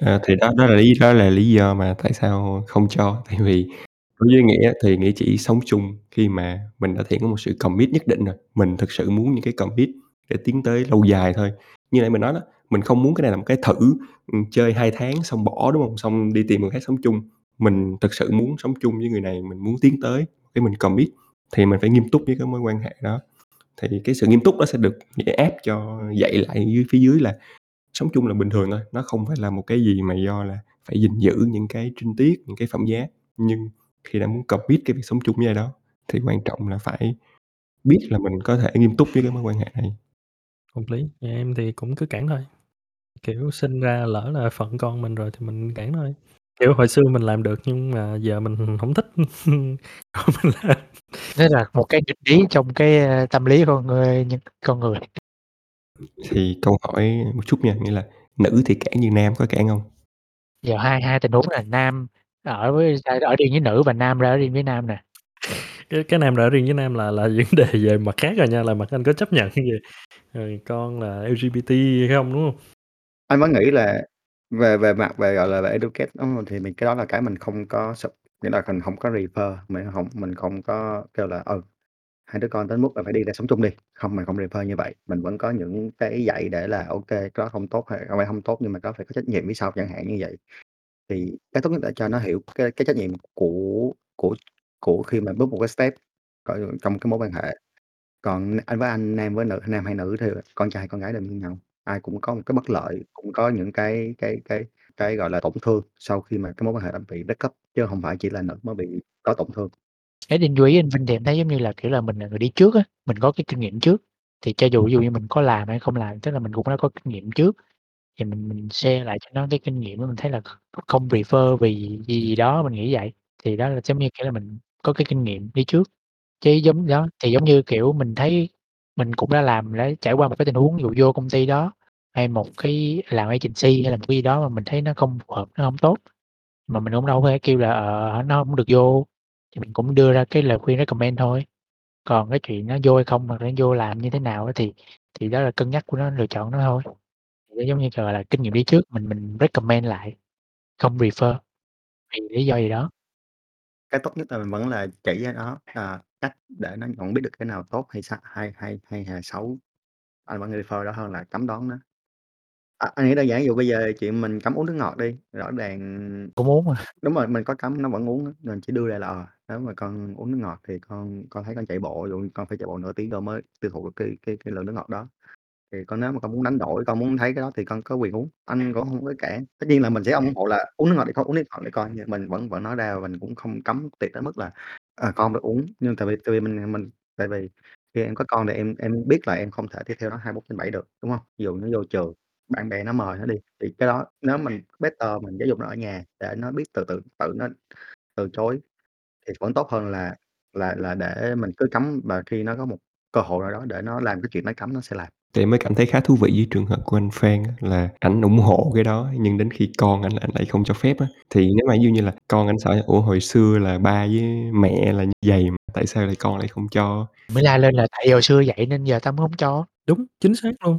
À, thì đó đó là lý đó là lý do mà tại sao không cho, tại vì đối với Nghĩa thì Nghĩa chỉ sống chung khi mà mình đã thể có một sự commit nhất định rồi, mình thực sự muốn những cái commit để tiến tới lâu dài thôi. Như nãy mình nói đó, mình không muốn cái này là một cái thử, ừm, chơi 2 tháng xong bỏ, đúng hông? Xong đi tìm người khác sống chung, mình thực sự muốn sống chung với người này, mình muốn tiến tới, cái mình commit thì mình phải nghiêm túc với cái mối quan hệ đó. Thì cái sự nghiêm túc đó sẽ được Nghĩa áp cho dạy lại dưới phía dưới là sống chung là bình thường thôi, nó không phải là một cái gì mà do là phải gìn giữ những cái trinh tiết, những cái phẩm giá. Nhưng khi đã muốn commit cái việc sống chung với ai đó thì quan trọng là phải biết là mình có thể nghiêm túc với cái mối quan hệ này.
Hợp lý, nhà em thì cũng cứ cản thôi. Kiểu, sinh ra lỡ là phận con mình rồi thì mình cản thôi. Kiểu, hồi xưa mình làm được nhưng mà giờ mình không thích, mình làm.
Thế là một cái nghịch lý trong cái, a, tâm lý con người nhân con người.
Thì câu hỏi một chút nha, nghĩa là nữ thì cản như nam có cản hông?
Giờ hai hai tình huống là nam ở với ở riêng với nữ và nam ra ở riêng với nam nè.
cái cái Nam đã riêng với Nam là là vấn đề về mặt khác rồi nha, là mặt anh có chấp nhận về, ờ, con là LGBT hay không, đúng hông?
Anh vẫn nghĩ là về về mặt về, gọi là, về educate, đúng hông? Thì mình cái đó là cái mình không có s nghĩa là mình không có refer, mình không mình không có kêu là, ừ, hai đứa con đến mức là phải đi ra sống chung đi, không, mình không refer như vậy. Mình vẫn có những cái dạy để là ô kê, không tốt hay không phải hông tốt nhưng mà có phải có trách nhiệm phía sau, chẳng hạn như vậy. Thì cái tốt nhất là cho nó hiểu cái cái trách nhiệm của của của khi mà bước một cái step coi trong cái mối quan hệ. Còn anh với anh, nam với nữ nam hay nữ thì con trai con gái đều như nhau, ai cũng có một cái bất lợi, cũng có những cái cái cái cái, gọi là, tổn thương sau khi mà cái mối quan hệ đó bị break up, chứ hông phải chỉ là nữ mới bị có tổn thương.
Cái định ý anh Vinh thì em thấy giống như là, kiểu là, mình là người đi trước á, mình có cái kinh nghiệm trước, thì cho dù ví dụ như mình có làm hay không làm, tức là mình cũng đã có kinh nghiệm trước, thì mình mình share lại cho nó cái kinh nghiệm đó, mình thấy là không refer vì gì gì đó, mình nghĩ vậy. Thì đó là giống như, kiểu là, mình có cái kinh nghiệm đi trước. Chứ giống đó, thì giống như, kiểu, mình thấy mình cũng đã làm đã trải qua một cái tình huống ví dụ vô công ty đó, hay một cái làm agency hay là một cái gì đó mà mình thấy nó không phù hợp, nó không tốt, mà mình cũng đâu có thể kêu là, ờ, nó không được vô, thì mình cũng đưa ra cái lời khuyên recommend thôi. Còn cái chuyện nó vô hay không hoặc nó vô làm như thế nào á thì thì đó là cân nhắc của nó, lựa chọn nó thôi. Thì giống như, gọi là, kinh nghiệm đi trước, mình mình recommend lại, không refer, vì lý do gì đó.
Cái tốt nhất là mình vẫn là chỉ cho nó, ờ, cách để nó nhận biết được cái nào tốt hay sai hay hay hay hay xấu. Anh vẫn refer đó hơn là cấm đoán nó. À, anh nghĩ đơn giản ví dụ bây giờ chuyện mình cấm uống nước ngọt đi, rõ ràng
Cũng uống mà.
đúng rồi, mình có cấm nó vẫn uống á, mình chỉ đưa ra là, ờ, nếu mà con uống nước ngọt thì con con thấy con chạy bộ, ví dụ như con phải chạy bộ nửa tiếng rồi mới tiêu thụ được cái cái cái lượng nước ngọt đó. Thì con nếu mà con muốn đánh đổi, con muốn thấy cái đó thì con có quyền uống, anh cũng hông có cản. Tất nhiên là mình sẽ ủng hộ là uống nước ngọt thì con uống nước ngọt để coi, nhưng mình vẫn vẫn nói ra và mình cũng không cấm tuyệt tới mức là, ờ, con được uống. Nhưng tại vì tại vì mình mình tại vì khi em có con thì em em biết là em không thể đi theo nó 24/7 được, đúng hông? Ví dụ nó vô trường, bạn bè nó mời nó đi, thì cái đó nếu mình better mình giáo dục nó ở nhà để nó biết từ từ tự nó từ chối thì vẫn tốt hơn là là là để mình cứ cấm và khi nó có một cơ hội nào đó để nó làm cái chuyện nó cấm nó sẽ làm.
Thì em mới cảm thấy khá thú vị với trường hợp của anh Phan á, là ảnh ủng hộ cái đó, nhưng đến khi con ảnh ảnh lại không cho phép á. Thì nếu mà ví dụ như là con ảnh sợ "Ủa, hồi xưa là ba với mẹ là như vầy mà tại sao lại con lại không cho?"
Mới la lên là "Tại hồi xưa vậy nên giờ tao mới hông cho."
Đúng, chính xác luôn.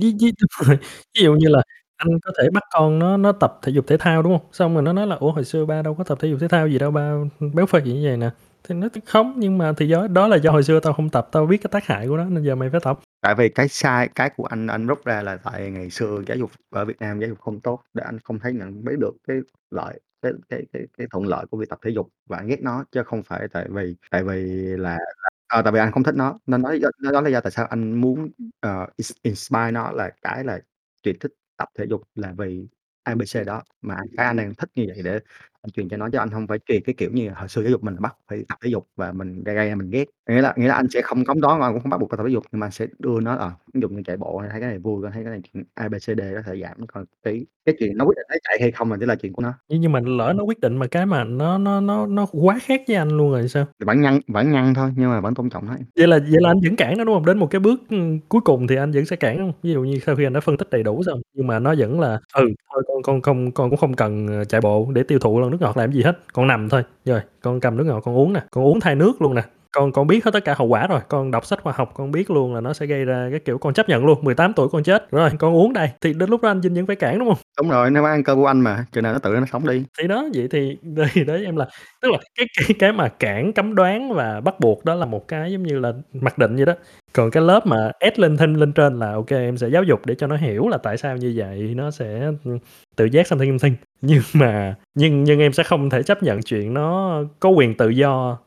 Ví ví đúng rồi, ví dụ như là anh có thể bắt con nó nó tập thể dục thể thao, đúng hông? Xong rồi nó nói là "Ủa, hồi xưa ba đâu có tập thể dục thể thao gì đâu, ba béo phì như vầy nè." Thì nói t "Không, nhưng mà thì do đó là do hồi xưa tao hông tập, tao biết cái tác hại của nó nên giờ mày phải tập."
Tại vì cái sai cái của anh anh rút ra là tại ngày xưa giáo dục ở Việt Nam giáo dục không tốt, để anh không thấy nhận biết được cái lợi cái cái cái cái thuận lợi của việc tập thể dục và anh ghét nó, chứ không phải tại vì tại vì là là ờ, tại vì anh không thích nó, nên đó lý do đó lý do tại sao anh muốn, ờ, ins inspire nó là cái là chuyện thích tập thể dục là vì ABC đó, mà cái anh đang thích như vậy để anh truyền cho nó, chứ anh hông phải truyền cái kiểu như hồi xưa giáo dục mình bắt phải tập thể dục và mình gây gây ra mình ghét. Nghĩa là nghĩa là anh sẽ không cấm đoán con, cũng không bắt buộc con tập thể dục, nhưng mà anh sẽ đưa nó, ờ, ví dụ như chạy bộ thấy cái này vui, thấy cái này chuyện ABCD có thể giảm con tí. Cái chuyện nó quyết định nó chạy hay không là chỉ là chuyện của nó.
Nhưng nhưng mà lỡ nó quyết định mà cái mà nó nó nó nó quá khác với anh luôn rồi thì sao?
Thì vẫn ngăn vẫn ngăn thôi, nhưng mà vẫn tôn trọng nó.
Vậy là vậy là anh vẫn cản nó, đúng hông? Đến một cái bước, ưm, cuối cùng thì anh vẫn sẽ cản hông? Ví dụ như sau khi anh đã phân tích đầy đủ xong, nhưng mà nó vẫn là "Ừ, thôi con con không con cũng không cần, ờ, chạy bộ để tiêu thụ lon nước ngọt làm gì hết, con nằm thôi, rồi con cầm nước ngọt con uống nè, con uống thay nước luôn nè, con con biết hết tất cả hậu quả rồi, con đọc sách khoa học con biết luôn là nó sẽ gây ra cái kiểu con chấp nhận luôn, 18 tuổi con chết, rồi con uống đây." Thì đến lúc đó anh Vinh vẫn phải cản, đúng hông?
Đúng rồi, nó ăn cơm của anh mà, chừng nào nó tự nó sống đi.
Thì đó, vậy thì thì đấy em là tức là cái cái cái mà cản, cấm đoán và bắt buộc đó là một cái giống như là mặc định vậy đó. Còn cái lớp mà add lên thêm lên trên là kê em sẽ giáo dục để cho nó hiểu là tại sao như vậy, nó sẽ, ừm, tự giác something, something. Nhưng mà nhưng nhưng em sẽ không thể chấp nhận chuyện nó có quyền tự do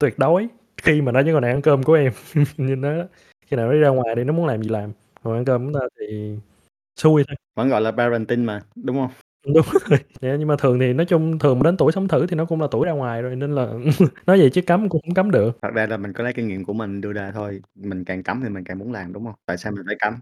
tuyệt đối khi mà nó vẫn còn đang ăn cơm của em. Như nó khi nào nó đi ra ngoài đi, nó muốn làm gì làm, còn ăn cơm chúng ta thì xui thôi.
Vẫn gọi là parenting mà, đúng hông?
Đúng rồi, yeah, nhưng mà thường thì nói chung thường mà đến tuổi sống thử thì nó cũng là tuổi ra ngoài rồi, nên là nói vậy chứ cấm cũng hông cấm được.
Thật ra là mình có lấy kinh nghiệm của mình đưa ra thôi, mình càng cấm thì mình càng muốn làm, đúng hông? Tại sao mình phải cấm?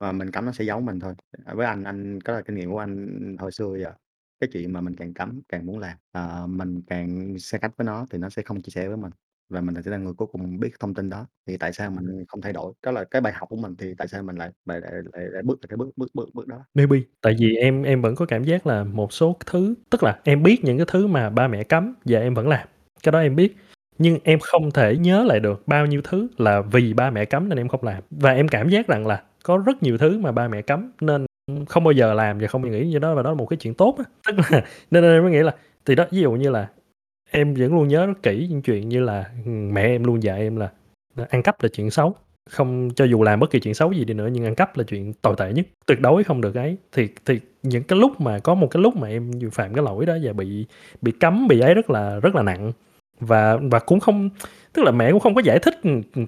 Và mình cấm nó sẽ giấu mình thôi. À, với anh anh đó là kinh nghiệm của anh hồi xưa giờ, cái chuyện mà mình càng cấm càng muốn làm, ờ, mình càng xa cách với nó thì nó sẽ không chia sẻ với mình, và mình sẽ là người cuối cùng biết thông tin đó, thì tại sao mình không thay đổi? Đó là cái bài học của mình, thì tại sao mình lại lại lại lại lại bước cái bước bước bước bước đó?
Maybe, tại vì em em vẫn có cảm giác là một số thứ tức là em biết những cái thứ mà ba mẹ cấm và em vẫn làm, cái đó em biết. nhưng em không thể nhớ lại được bao nhiêu thứ là vì ba mẹ cấm nên em không làm. Và em cảm giác rằng là có rất nhiều thứ mà ba mẹ cấm nên không bao giờ làm và không bao giờ nghĩ như đó và đó là một cái chuyện tốt á. Tức là nên em mới nghĩ là thì đó ví dụ như là em vẫn luôn nhớ rất kỹ những chuyện như là ừ, mẹ em luôn dạy em là ăn cắp là chuyện xấu. Không, cho dù làm bất kỳ chuyện xấu gì đi nữa, nhưng ăn cắp là chuyện tồi tệ nhất. Tuyệt đối không được ấy. Thì thì những cái lúc mà có một cái lúc mà em phạm cái lỗi đó và bị bị cấm, bị ấy rất là rất là nặng. Và và cũng không tức là mẹ cũng không có giải thích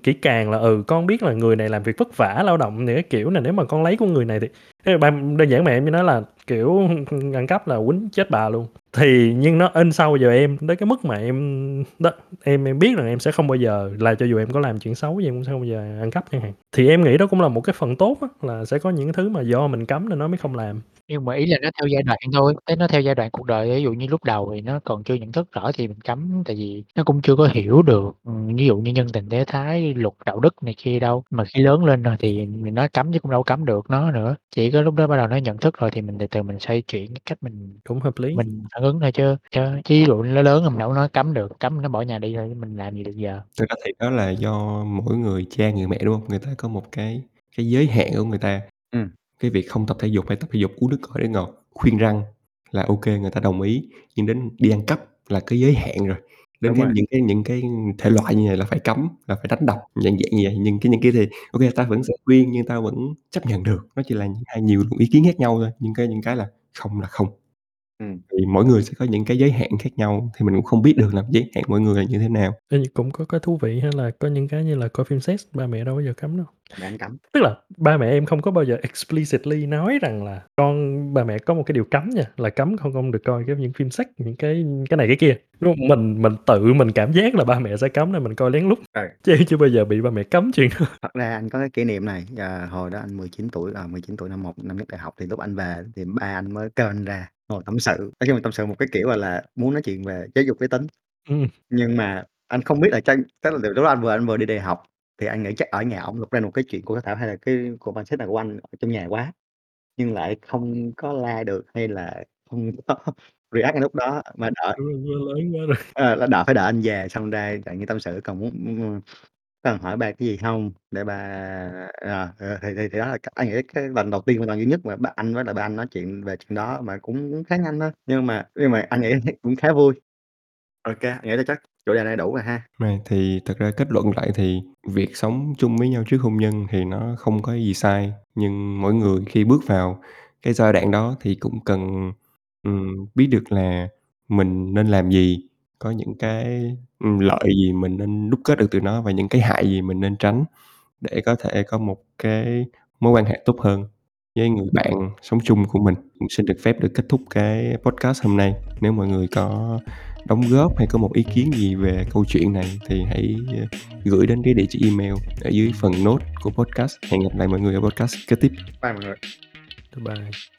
kỹ càng là ừ con biết là người này làm việc vất vả lao động thì cái kiểu này nếu mà con lấy của người này thì đơn giản mẹ em như nói là kiểu ăn cắp là quýnh chết bà luôn. Thì nhưng nó in sâu vào em tới cái mức mà em đó em em biết rằng em sẽ không bao giờ là cho dù em có làm chuyện xấu gì em cũng sẽ không bao giờ ăn cắp chẳng hạn thì em nghĩ đó cũng là một cái phần tốt á, là sẽ có những thứ mà do mình cấm nên nó mới không làm
nhưng mà ý là nó theo giai đoạn thôi thế nó theo giai đoạn cuộc đời ví dụ như lúc đầu thì nó còn chưa nhận thức rõ thì mình cấm tại vì nó cũng chưa có hiểu được ừ, ví dụ như nhân tình thế thái luật đạo đức này kia đâu. Mà khi lớn lên rồi thì mình nói cấm chứ cũng đâu cấm được nó nữa. Chỉ có lúc đó bắt đầu nó nhận thức rồi thì mình từ từ mình xoay chuyển cái cách mình
cũng hợp lý.
mình phản ứng thôi chứ chứ ví dụ nó lớn rồi mình đâu nói cấm được cấm nó bỏ nhà đi thôi mình làm gì được giờ?
Thực ra thì đó là do mỗi người cha người mẹ đúng không? Người ta có một cái cái giới hạn của người ta.
Ừ.
cái việc không tập thể dục hay tập thể dục uống nước cõi để ngọt khuyên răng là ok người ta đồng ý. Nhưng đến đi ăn cắp là cái giới hạn rồi. Đến cái, những cái những cái thể loại như này là phải cấm là phải đánh đập dạng dạng như vậy. Nhưng cái những cái thì ok ta vẫn sẽ khuyên nhưng ta vẫn chấp nhận được. Nó chỉ là những hai nhiều ý kiến khác nhau thôi. Nhưng cái những cái là không là không
Ừm.
Thì mỗi người sẽ có những cái giới hạn khác nhau, thì mình cũng không biết được là giới hạn mỗi người là như thế nào.
Ê, cũng có cái thú vị hay là có những cái như là coi phim sex, ba mẹ đâu bao giờ cấm đâu.
Bạn cấm.
Tức là ba mẹ em không có bao giờ explicitly nói rằng là con ba mẹ có một cái điều cấm nha, là cấm không không được coi cái những phim sex, những cái cái này cái kia. Đúng hông? Mình mình tự mình cảm giác là ba mẹ sẽ cấm nên mình coi lén lút,
Ừ.
chứ chưa bao giờ bị ba mẹ cấm chuyện đó.
Thật ra anh có cái kỷ niệm này, ờ, hồi đó anh 19 tuổi, ờ, 19 tuổi năm 1 năm nhất đại học thì lúc anh về thì ba anh mới kêu anh ra ngồi tâm sự. Nói chung là tâm sự một cái kiểu, gọi là, muốn nói chuyện về giáo dục giới tính.
Ừm.
Nhưng mà anh không biết là tranh tức là từ lúc đó anh vừa anh vừa đi đại học, thì anh nghĩ chắc ở nhà ổng lập ra một cái chuyện của Thảo hay là cái của mindset nào của anh ở trong nhà quá, nhưng lại không có la được hay là không có react ngay lúc đó mà đợi
lớn quá rồi.
ờ, là đợi phải đợi anh về xong ra dạng như tâm sự còn muốn cần hỏi ba cái gì hông để ba ờ, ờ, thì thì thì đó là anh nghĩ cái lần đầu tiên và lần duy nhất mà ba anh với lại ba anh nói chuyện về chuyện đó mà cũng cũng khá nhanh thôi, nhưng mà nhưng mà anh nghĩ cũng khá vui. Ô kê, anh nghĩ là chắc chủ đề này đủ rồi ha.
Rồi, thì thật ra kết luận lại thì việc sống chung với nhau trước hôn nhân thì nó không có gì sai, nhưng mỗi người khi bước vào cái giai đoạn đó thì cũng cần, ừm, biết được là mình nên làm gì, có những cái, ừm, lợi gì mình nên đúc kết được từ nó và những cái hại gì mình nên tránh để có thể có một cái mối quan hệ tốt hơn với người bạn sống chung của mình. Mình xin được phép được kết thúc cái podcast hôm nay. Nếu mọi người có đóng góp hay có một ý kiến gì về câu chuyện này thì hãy, ơ, gửi đến cái địa chỉ email ở dưới phần note của podcast. Hẹn gặp lại mọi người ở podcast kế tiếp.
Bye mọi người.
Bye bye.